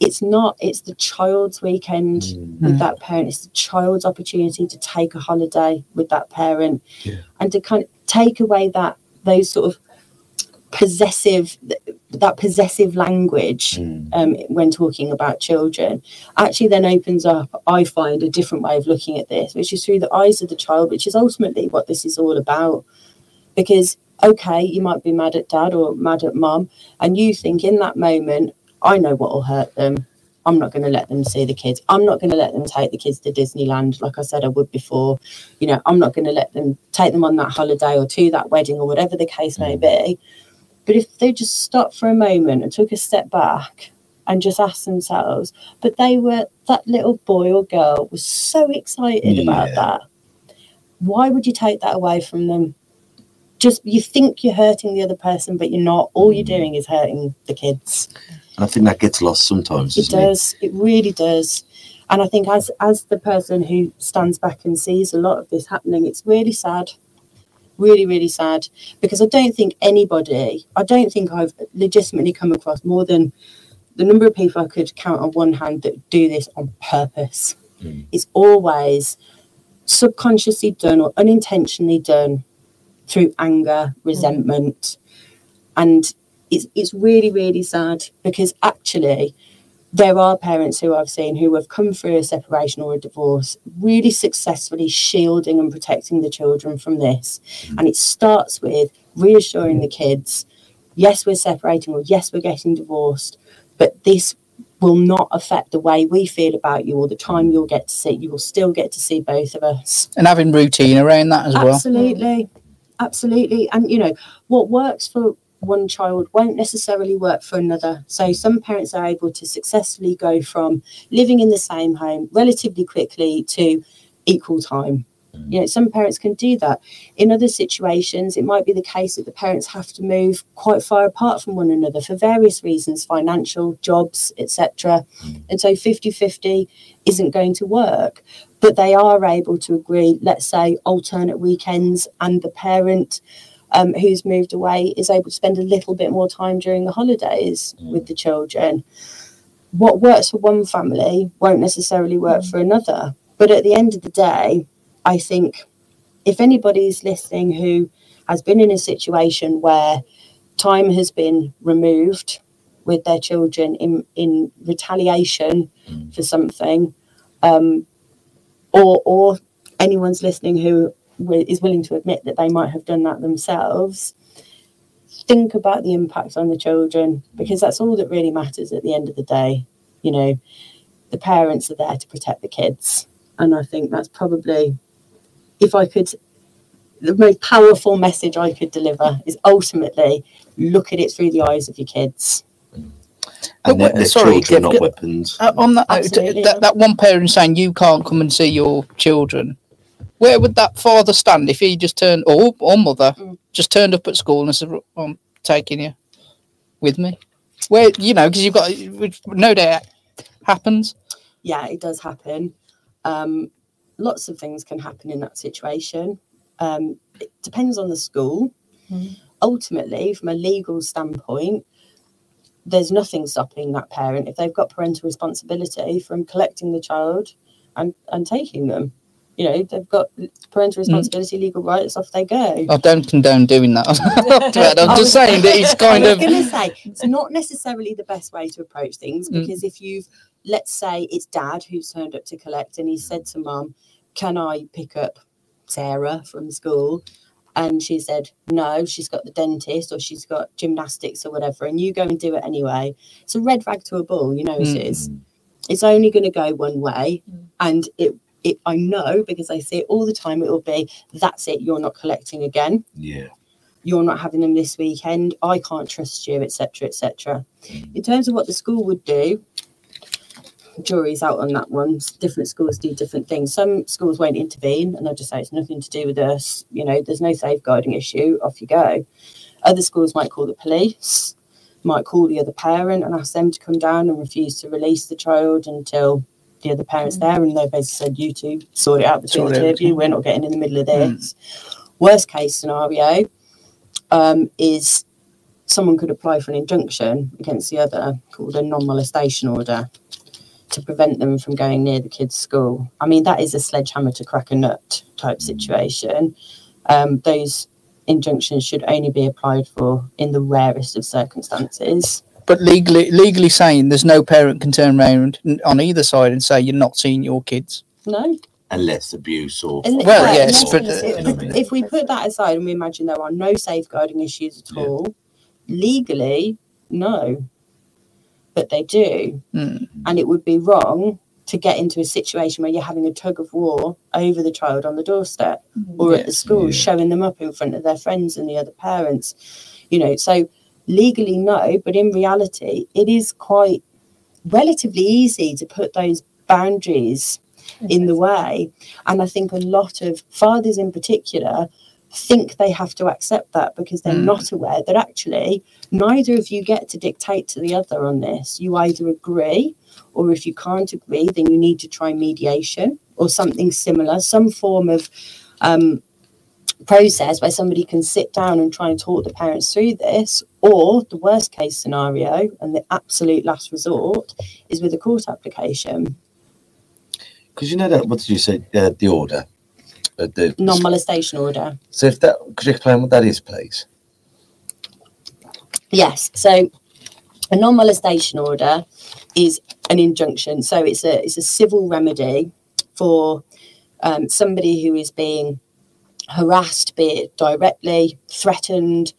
it's not. It's the child's weekend Mm. with Mm. that parent. It's the child's opportunity to take a holiday with that parent, Yeah. and to kind of take away that those sort of possessive that possessive language Mm. um, when talking about children actually then opens up i find a different way of looking at this which is through the eyes of the child which is ultimately what this is all about because okay, you might be mad at dad or mad at mom and you think in that moment, I know what will hurt them. I'm not going to let them see the kids. I'm not going to let them take the kids to Disneyland, like I said I would before. You know, I'm not going to let them take them on that holiday or to that wedding or whatever the case may mm. be. But if they just stopped for a moment and took a step back and just asked themselves, but they were, that little boy or girl was so excited about that. Why would you take that away from them? Just you think you're hurting the other person, but you're not. All you're doing is hurting the kids. And I think that gets lost sometimes, It doesn't it? It really does. And I think as as the person who stands back and sees a lot of this happening, it's really sad. Really, really sad. Because I don't think anybody, I don't think I've legitimately come across more than the number of people I could count on one hand that do this on purpose. Mm. It's always subconsciously done or unintentionally done through anger, mm. resentment. And it's it's really, really sad because actually there are parents who I've seen who have come through a separation or a divorce really successfully shielding and protecting the children from this. Mm. And it starts with reassuring the kids, yes, we're separating or yes, we're getting divorced, but this will not affect the way we feel about you or the time you'll get to see you will still get to see both of us. And having routine around that as well. Absolutely. Absolutely. And, you know, what works for one child won't necessarily work for another. So some parents are able to successfully go from living in the same home relatively quickly to equal time. Mm. You know, some parents can do that. In other situations, it might be the case that the parents have to move quite far apart from one another for various reasons financial, jobs, etc. Mm. And so 50 50 isn't going to work but they are able to agree, let's say, alternate weekends, and the parent um, who's moved away is able to spend a little bit more time during the holidays with the children. What works for one family won't necessarily work for another. But at the end of the day, I think if anybody's listening who has been in a situation where time has been removed with their children in, in retaliation for something, um, or or anyone's listening who is willing to admit that they might have done that themselves think about the impact on the children because that's all that really matters at the end of the day. You know the parents are there to protect the kids. And i think that's probably if i could the most powerful message i could deliver is ultimately look at it through the eyes of your kids And But they're, wh- they're sorry, children, not weapons. Uh, on that, note, that, that one parent saying you can't come and see your children, where would that father stand if he just turned, or, or mother, Mm. just turned up at school and said, I'm taking you with me? Where, you know, because you've got, which no doubt happens. yeah, it does happen. Um, lots of things can happen in that situation. Um, it depends on the school. Ultimately, from a legal standpoint, there's nothing stopping that parent if they've got parental responsibility from collecting the child and, and taking them. You know, they've got parental responsibility, legal rights, off they go. I don't condone doing that. I'm I just was- saying that it's kind I of. was going to say it's not necessarily the best way to approach things Mm. because if you've, let's say it's dad who's turned up to collect and he said to mum, "Can I pick up Sarah from school?" And she said, "No, she's got the dentist or she's got gymnastics or whatever," and you go and do it anyway. It's a red rag to a bull, you know Mm. it is. It's only going to go one way, and it. It, I know because I see it all the time. It will be that's it. You're not collecting again Yeah. you're not having them this weekend i can't trust you etc etc in terms of what the school would do jury's out on that one. Different schools do different things. Some schools won't intervene and they'll just say it's nothing to do with us you know there's no safeguarding issue off you go. Other schools might call the police might call the other parent and ask them to come down and refuse to release the child until the other parent's there and they basically said you two sort it out between Sort the two of you. We're not getting in the middle of Mm. this. Worst case scenario um, is someone could apply for an injunction against the other called a non-molestation order to prevent them from going near the kids' school. I mean, that is a sledgehammer to crack a nut type situation. Um, those injunctions should only be applied for in the rarest of circumstances. But legally, legally saying there's no parent can turn around on either side and say you're not seeing your kids. No, unless abuse or And- Well, yeah, yes, unless- but, uh, if, if we put that aside and we imagine there are no safeguarding issues at Yeah. all, legally, no, but they do, Mm. and it would be wrong to get into a situation where you're having a tug of war over the child on the doorstep or at the school, Yeah. showing them up in front of their friends and the other parents. You know, so legally no, but in reality, it is quite relatively easy to put those boundaries in the way. And I think a lot of fathers in particular think they have to accept that because they're Mm. not aware that actually neither of you get to dictate to the other on this. You either agree, or if you can't agree, then you need to try mediation or something similar, some form of um, process where somebody can sit down and try and talk the parents through this. Or the worst case scenario and the absolute last resort is with a court application. because you know that what did you say uh, the order the non molestation order. so if that could you explain what that is please Yes. So a non molestation order is an injunction. So it's a it's a civil remedy for um, somebody who is being harassed, be it directly, threatened,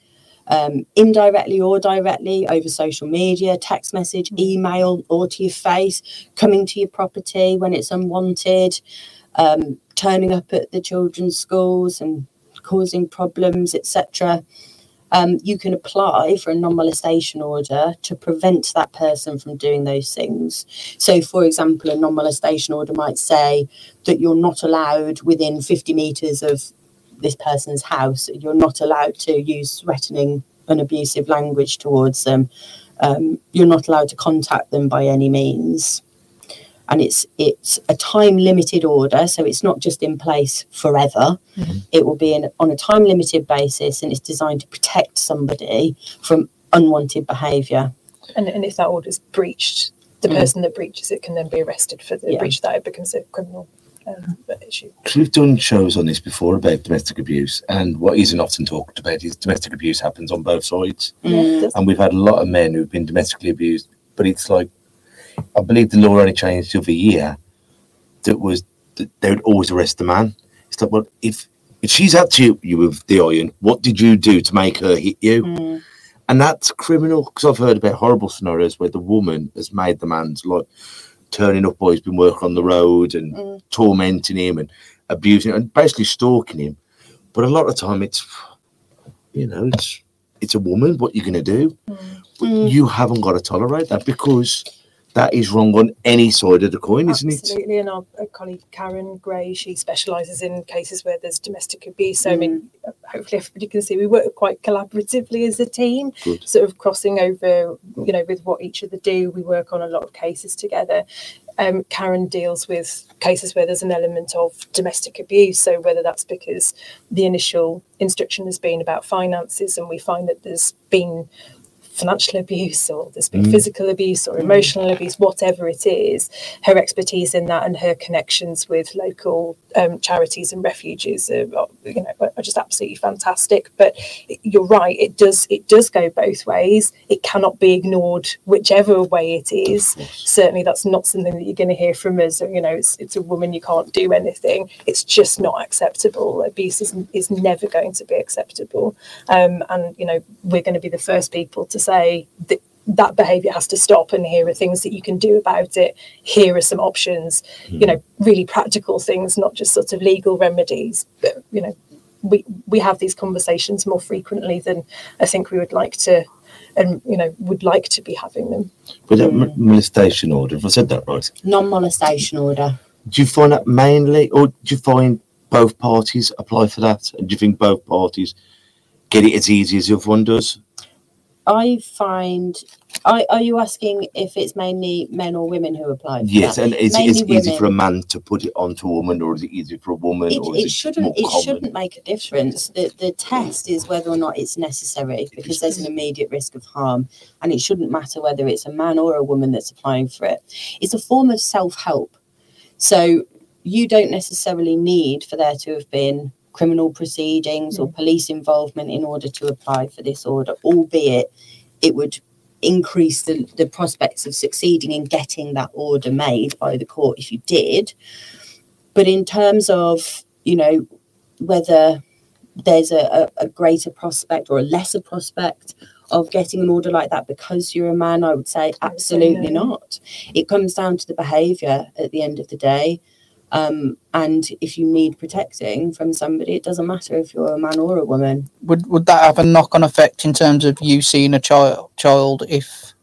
um, indirectly or directly over social media, text message, email, or to your face, coming to your property when it's unwanted, um, turning up at the children's schools and causing problems, etc. Um, you can apply for a non molestation order to prevent that person from doing those things. So, for example, a non molestation order might say that you're not allowed within 50 metres of this person's house, you're not allowed to use threatening and abusive language towards them, um, you're not allowed to contact them by any means. And it's it's a time limited order, so it's not just in place forever. It will be in, on a time limited basis, and it's designed to protect somebody from unwanted behaviour. And, and if that order is breached, the Mm. person that breaches it can then be arrested for the Yeah. breach that. It becomes a criminal um, issue. 'Cause we've done shows on this before about domestic abuse and what isn't often talked about is domestic abuse happens on both sides Mm. and we've had a lot of men who've been domestically abused but it's like i believe the law only changed the other year that was that they would always arrest the man it's like well if if she's up to you with the iron what did you do to make her hit you Mm. and that's criminal because i've heard about horrible scenarios where the woman has made the man's like turning up while he's been working on the road and Mm. tormenting him and abusing and basically stalking him but a lot of the time it's you know it's it's a woman what you're going to do Mm. you haven't got to tolerate that because that is wrong on any side of the coin isn't it Absolutely. And our, our colleague Karen Gray, she specialises in cases where there's domestic abuse. So, I mean, Mm. hopefully everybody can see we work quite collaboratively as a team, Good. sort of crossing over, you know, with what each other do. We work on a lot of cases together. Um, Karen deals with cases where there's an element of domestic abuse. So, whether that's because the initial instruction has been about finances and we find that there's been financial abuse or there's been Mm. physical abuse or emotional abuse, whatever it is, her expertise in that and her connections with local um, charities and refuges are, are, you know, are just absolutely fantastic. But you're right, it does it does go both ways. It cannot be ignored, whichever way it is. Certainly, that's not something that you're going to hear from us. You know, it's it's a woman, you can't do anything. It's just not acceptable. Abuse is is never going to be acceptable. Um, and you know, we're going to be the first people to say that that behavior has to stop and here are things that you can do about it. Here are some options you know hmm. really practical things not just sort of legal remedies but you know we we have these conversations more frequently than i think we would like to and you know would like to be having them. But that hmm. m- molestation order? If i said that right? Non molestation order. do you find that mainly or do you find both parties apply for that? And do you think both parties get it as easy as the other one does I find. Are, are you asking if it's mainly men or women who apply? For yes that? and is it Mainly easy for a women. man to put it onto a woman or is it easy for a woman It, or is it it shouldn't. It common? shouldn't make a difference. The the test is whether or not it's necessary because there's an immediate risk of harm, and it shouldn't matter whether it's a man or a woman that's applying for it. It's a form of self help. So you don't necessarily need for there to have been criminal proceedings or police involvement in order to apply for this order, albeit it would increase the, the prospects of succeeding in getting that order made by the court if you did. but in terms of you know whether there's a, a, a greater prospect or a lesser prospect of getting an order like that because you're a man, I would say I would say absolutely not. It comes down to the behaviour at the end of the day. Um, and if you need protecting from somebody, it doesn't matter if you're a man or a woman. Would would that have a knock on effect in terms of you seeing a child child if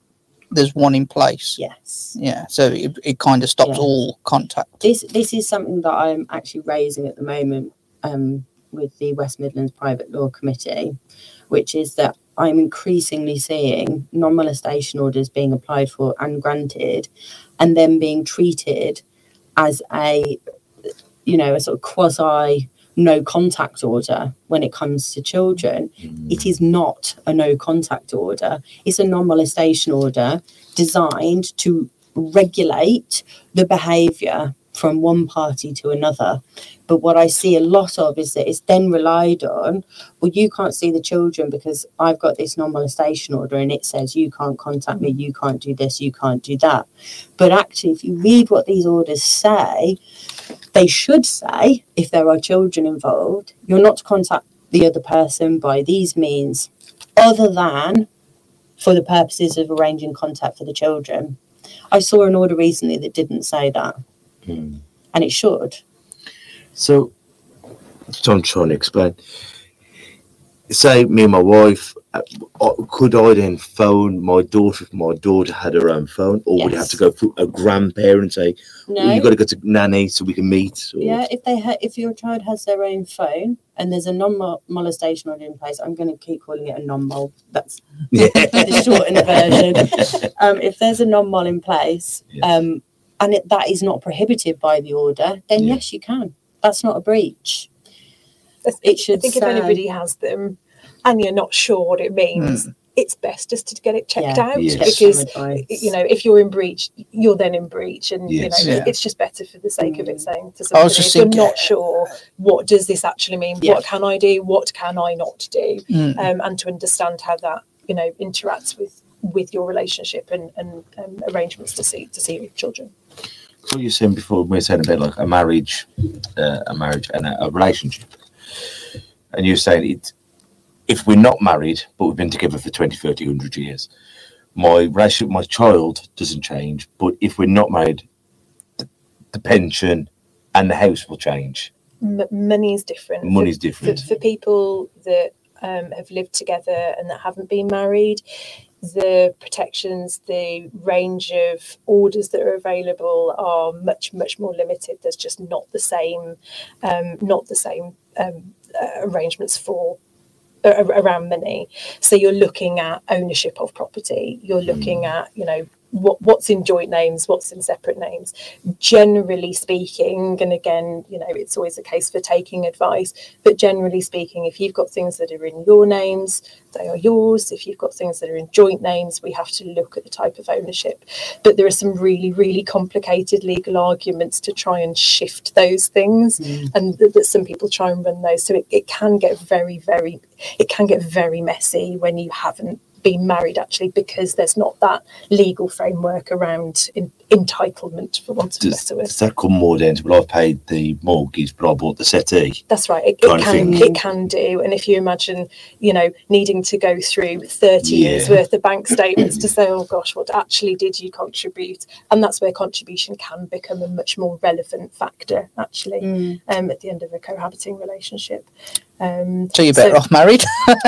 there's one in place? Yes. Yeah. So it, it kind of stops Yeah. all contact. This this is something that I'm actually raising at the moment um, with the West Midlands Private Law Committee, which is that I'm increasingly seeing non-molestation orders being applied for and granted, and then being treated as a you know a sort of quasi no contact order when it comes to children. Mm. It is not a no contact order. It's a non molestation order designed to regulate the behaviour from one party to another. But what I see a lot of is that it's then relied on, well, you can't see the children because I've got this non molestation order and it says you can't contact me, you can't do this, you can't do that. But actually, if you read what these orders say, they should say, if there are children involved, you're not to contact the other person by these means, other than for the purposes of arranging contact for the children. I saw an order recently that didn't say that, Mm. and it should. So, I'm trying to explain. Say me and my wife, uh, uh, could I then phone my daughter if my daughter had her own phone, or would it have to go through a grandparent and say, No. "Oh, you got to go to nanny so we can meet"? Or, Yeah, if they ha- if your child has their own phone and there's a non-molestation order in place, I'm going to keep calling it a non-mol. That's Yeah. the shortened version. Um, if there's a non-mol in place, Yeah. um, and it, that is not prohibited by the order, then Yeah. yes, you can. That's not a breach. I It should I think if anybody has them and you're not sure what it means, it's best just to get it checked Yeah, out Yes. Because you know if you're in breach, you're then in breach, and Yes. you know Yeah. it's just better for the sake of it Mm. saying to I somebody was just if you're not sure what does this actually mean, Yeah. what can I do, what can I not do, Mm. um, and to understand how that you know interacts with with your relationship and, and um, arrangements to see to see your children. What you were saying before, we were saying a bit like a marriage, uh, a marriage and a, a relationship, and you were saying it. If we're not married, but we've been together for 20, 30, 100 years, my relationship, with my child doesn't change. But if we're not married, the, the pension and the house will change. M- money is different. For- Money's for, different. for people that um, have lived together and that haven't been married. The protections, the range of orders that are available are much, much more limited. There's just not the same, um, not the same um, uh, arrangements for around money. So you're looking at ownership of property. You're looking at, you know, what what's in joint names, what's in separate names. Generally speaking, and again, you know, it's always a case for taking advice. But generally speaking, if you've got things that are in your names, they are yours. If you've got things that are in joint names, we have to look at the type of ownership. But there are some really, really complicated legal arguments to try and shift those things, mm. and th- that some people try and run those. So it, it can get very, very, it can get very messy when you haven't been married actually because there's not that legal framework around in, entitlement for want of a Does, better word. does that come more down to, well, I've paid the mortgage, but I bought the settee? That's right. It, it can it can do. And if you imagine, you know, needing to go through 30 years worth of bank statements to say, oh gosh, what actually did you contribute? And that's where contribution can become a much more relevant factor, actually, Mm. um, at the end of a cohabiting relationship. Um, So you're better So- off married.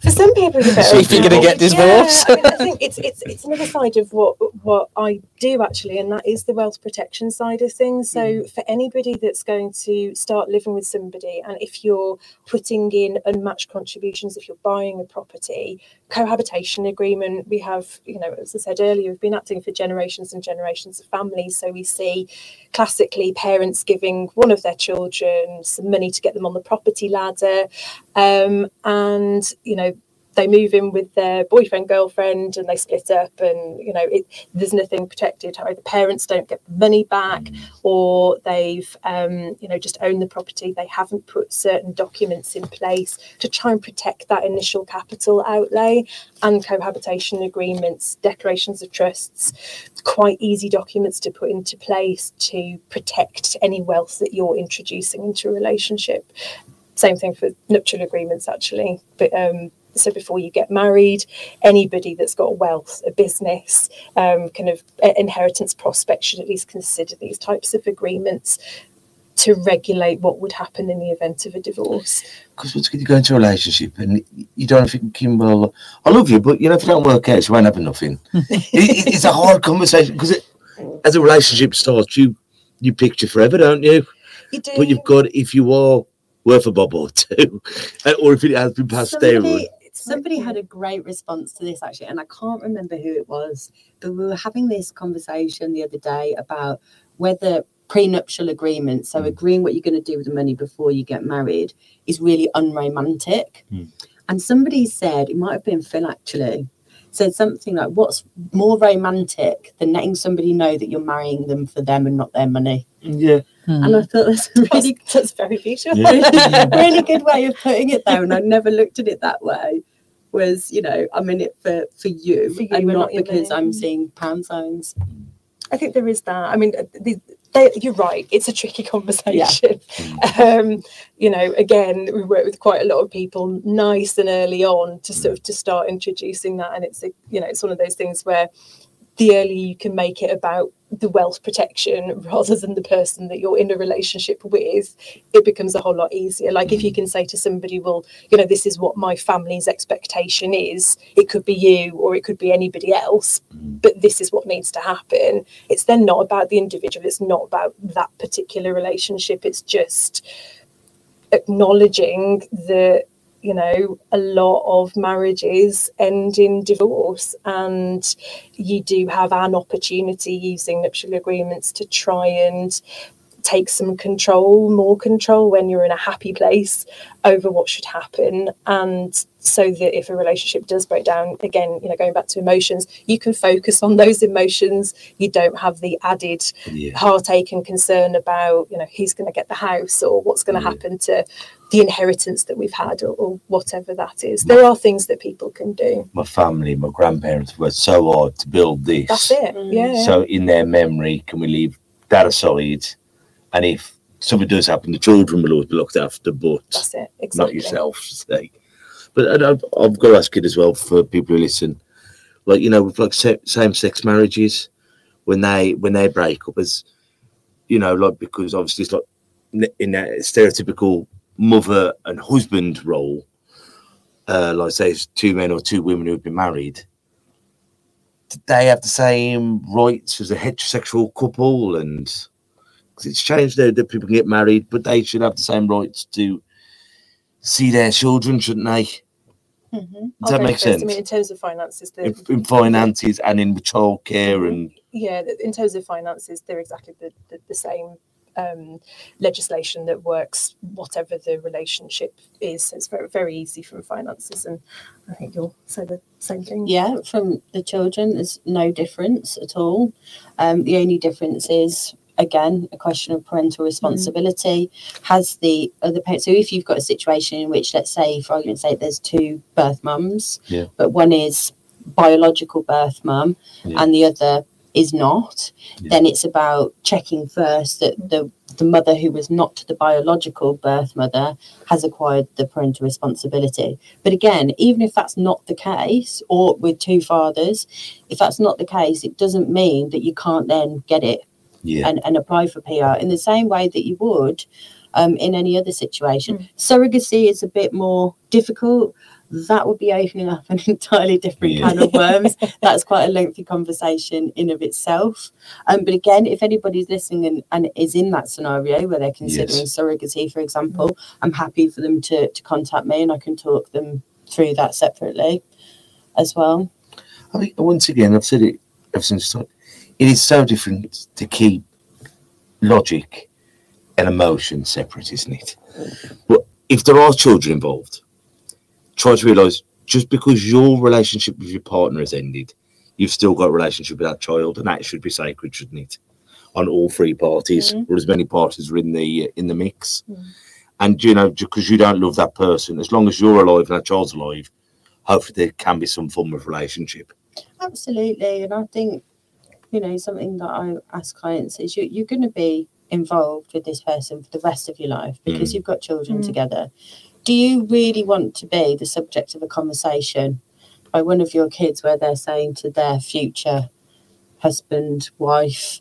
for some people, you're better So off if you're gonna get divorced. Yeah, I, mean, I think it's it's it's another side of what what I do actually, and that is the wealth protection side of things. So mm. for anybody that's going to start living with somebody, and if you're putting in unmatched contributions, if you're buying a property, cohabitation agreement, we have, you know, as I said earlier, we've been acting for generations and generations of families. So we see classically parents giving one of their children some money to get them on the property ladder um, and you know they move in with their boyfriend girlfriend and they split up and you know it, there's nothing protected. Either parents don't get the money back or they've um, you know just owned the property. They haven't put certain documents in place to try and protect that initial capital outlay and cohabitation agreements declarations of trusts quite easy documents to put into place to protect any wealth that you're introducing into a relationship. Same thing for nuptial agreements actually but um so before you get married anybody that's got wealth a business um, kind of inheritance prospects should at least consider these types of agreements to regulate what would happen in the event of a divorce Because what's good, you go into a relationship and you don't think, well, I love you, but you know, if it don't work out, you won't have nothing. it, it- it's a hard conversation because as a relationship starts, you you picture forever, don't you? you do But you've got if you are worth a bob or two, or if it has been passed down. Somebody, had a great response to this actually, and I can't remember who it was, but we were having this conversation the other day about whether prenuptial agreements, so agreeing what you're going to do with the money before you get married, is really unromantic. Hmm. And somebody said, it might have been Phil actually, said something like, What's more romantic than letting somebody know that you're marrying them for them and not their money? Yeah, And I thought that's a really that's very beautiful Yeah. really good way of putting it there and i never looked at it that way was you know i'm in it for for you, For you and and not not because i'm seeing pound signs I think there is that. I mean, uh, the, they, you're right. It's a tricky conversation. Um, you know, again, we work with quite a lot of people, nice and early on, to sort of to start introducing that. And it's a, you know, it's one of those things where the earlier you can make it about the wealth protection rather than the person that you're in a relationship with, it becomes a whole lot easier. Like if you mm-hmm. can say to somebody, well, you know, this is what my family's expectation is, it could be you or it could be anybody else, mm-hmm. but this is what needs to happen. It's then not about the individual, it's not about that particular relationship, it's just acknowledging that you know a lot of marriages end in divorce and you do have an opportunity using nuptial agreements to try and take some control more control when you're in a happy place over what should happen and so that if a relationship does break down again you know going back to emotions you can focus on those emotions you don't have the added yeah. heartache and concern about you know who's going to get the house or what's going to Yeah. happen to the inheritance that we've had or, or whatever that is there are things that people can do My family, my grandparents worked so hard to build this. that's it Mm. yeah So in their memory, can we leave that aside? And if something does happen, the children will always be looked after, but it exactly not yourself. But and I've, I've got to ask it as well for people who listen, like you know, with like same sex marriages, when they when they break up, as you know, like because obviously it's like in that stereotypical mother and husband role, uh, like say it's two men or two women who have been married. Do they have the same rights as a heterosexual couple? And it's changed there that people can get married, but they should have the same rights to see their children, shouldn't they? Mhm. Does that go make first. I sense? mean, in terms of finances, In, in finances and in childcare and yeah, in terms of finances, they're exactly the, the, the same um, legislation that works, whatever the relationship is. So it's very, very easy from finances. And I think you'll say the same thing. yeah from the children there's no difference at all um, the only difference is again a question of parental mm. responsibility has the other parent so if you've got a situation in which let's say for argument's sake there's two birth mums Yeah. but one is biological birth mum Yeah. and the other is not Yeah. then it's about checking first that the the mother who was not the biological birth mother has acquired the parental responsibility but again even if that's not the case or with two fathers if that's not the case it doesn't mean that you can't then get it yeah, and, and apply for PR in the same way that you would um, in any other situation. Mm. Surrogacy is a bit more difficult. That would be opening up an entirely different Yeah. can of worms. That's quite a lengthy conversation in of itself. Um, but again, if anybody's listening and, and is in that scenario where they're considering surrogacy, for example, I'm happy for them to, to contact me and I can talk them through that separately as well. I think once again I've said it ever since the start, it is so different to keep logic and emotion separate, isn't it? But if there are children involved, try to realise just because your relationship with your partner has ended, you've still got a relationship with that child, and that should be sacred, shouldn't it? On all three parties, Mhm. or as many parties are in the in the mix. Mm. And you know, because you don't love that person, as long as you're alive and that child's alive, hopefully there can be some form of relationship. Absolutely. And I think, you know, something that I ask clients is you, you're going to be involved with this person for the rest of your life because Mm. you've got children Mm. together. Do you really want to be the subject of a conversation by one of your kids where they're saying to their future husband, wife,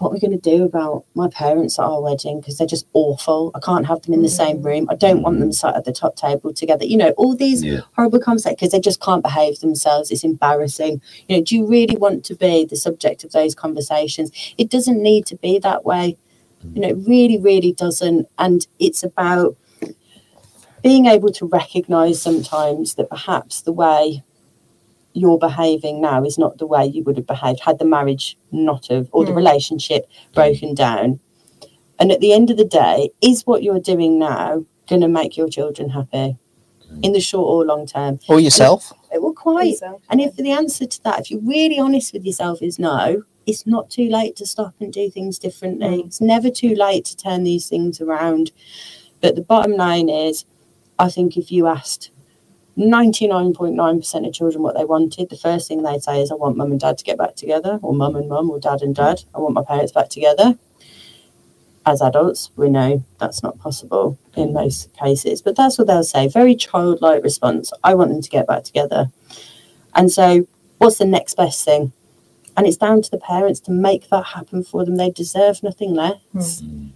what are we going to do about my parents at our wedding because they're just awful. I can't have them in the mm. same room. I don't want them sat at the top table together. You know, all these Yeah. horrible conversations because they just can't behave themselves. It's embarrassing. You know, do you really want to be the subject of those conversations? It doesn't need to be that way. Mm. You know, it really, really doesn't. And it's about being able to recognize sometimes that perhaps the way you're behaving now is not the way you would have behaved had the marriage not have or the Mm. relationship broken down. And at the end of the day, is what you're doing now going to make your children happy in the short or long term? Or yourself. It will quite. So, And if the answer to that, if you're really honest with yourself, is no, it's not too late to stop and do things differently. Mm. It's never too late to turn these things around. But the bottom line is, I think if you asked 99.9% of children what they wanted, the first thing they'd say is, I want mum and dad to get back together, or mum and mum, or dad and dad. I want my parents back together. As adults, we know that's not possible in most cases, but that's what they'll say. Very childlike response. I want them to get back together. And so, what's the next best thing? And it's down to the parents to make that happen for them. They deserve nothing less. Hmm.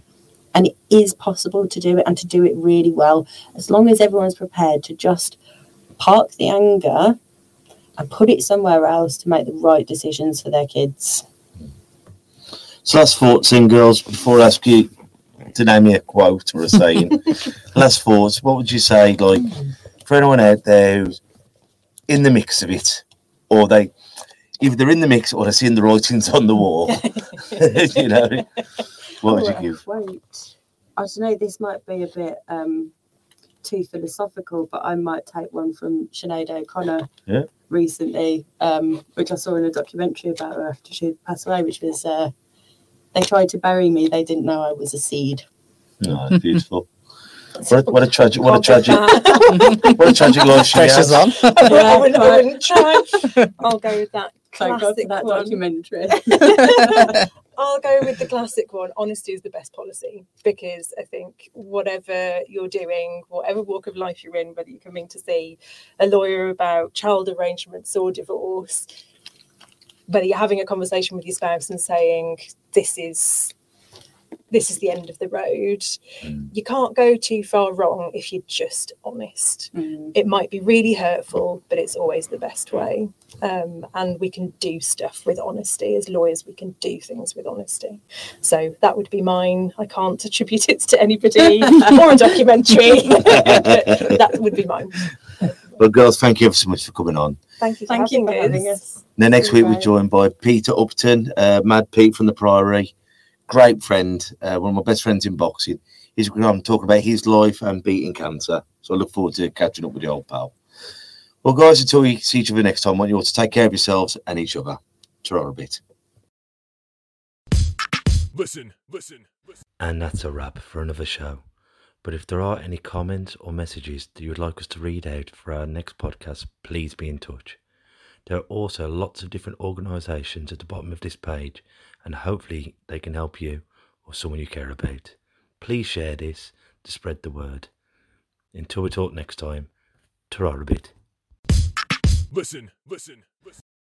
And it is possible to do it and to do it really well, as long as everyone's prepared to just park the anger and put it somewhere else to make the right decisions for their kids. So that's thoughts in girls, before I ask you to name me a quote or a saying. last thoughts, what would you say, like, for anyone out there who's in the mix of it, or they either they're in the mix or they're seeing the writings on the wall. you know. What would you give? Wait, I don't know. This might be a bit um, too philosophical, but I might take one from Sinead O'Connor Yeah. recently, um, which I saw in a documentary about her after she passed away, which was uh, they tried to bury me. They didn't know I was a seed. No, beautiful. What a, what a tragic, what a Can't tragic, what a tragic life she Pressure's has. on. I wouldn't, I wouldn't try. I'll go with that Thank God for classic that one. documentary. I'll go with the classic one. Honesty is the best policy because I think whatever you're doing, whatever walk of life you're in, whether you're coming to see a lawyer about child arrangements or divorce, whether you're having a conversation with your spouse and saying this is this is the end of the road, Mm. you can't go too far wrong if you're just honest Mm. it might be really hurtful, but it's always the best way. Um, and we can do stuff with honesty. As lawyers, we can do things with honesty. So that would be mine. I can't attribute it to anybody or a documentary. that would be mine. But girls, thank you ever so much for coming on. Thank you for Thank you for having having us. us. Then next week we're joined by Peter Upton, uh, Mad Pete from the Priory, great friend, uh, one of my best friends in boxing. He's going to talk about his life and beating cancer. So I look forward to catching up with the old pal. Well, guys, until we see each other next time, I want you all to take care of yourselves and each other. Ta a bit. Listen, listen, listen. And that's a wrap for another show. But if there are any comments or messages that you would like us to read out for our next podcast, please be in touch. There are also lots of different organisations at the bottom of this page, and hopefully they can help you or someone you care about. Please share this to spread the word. Until we talk next time, ta. Listen, listen, listen.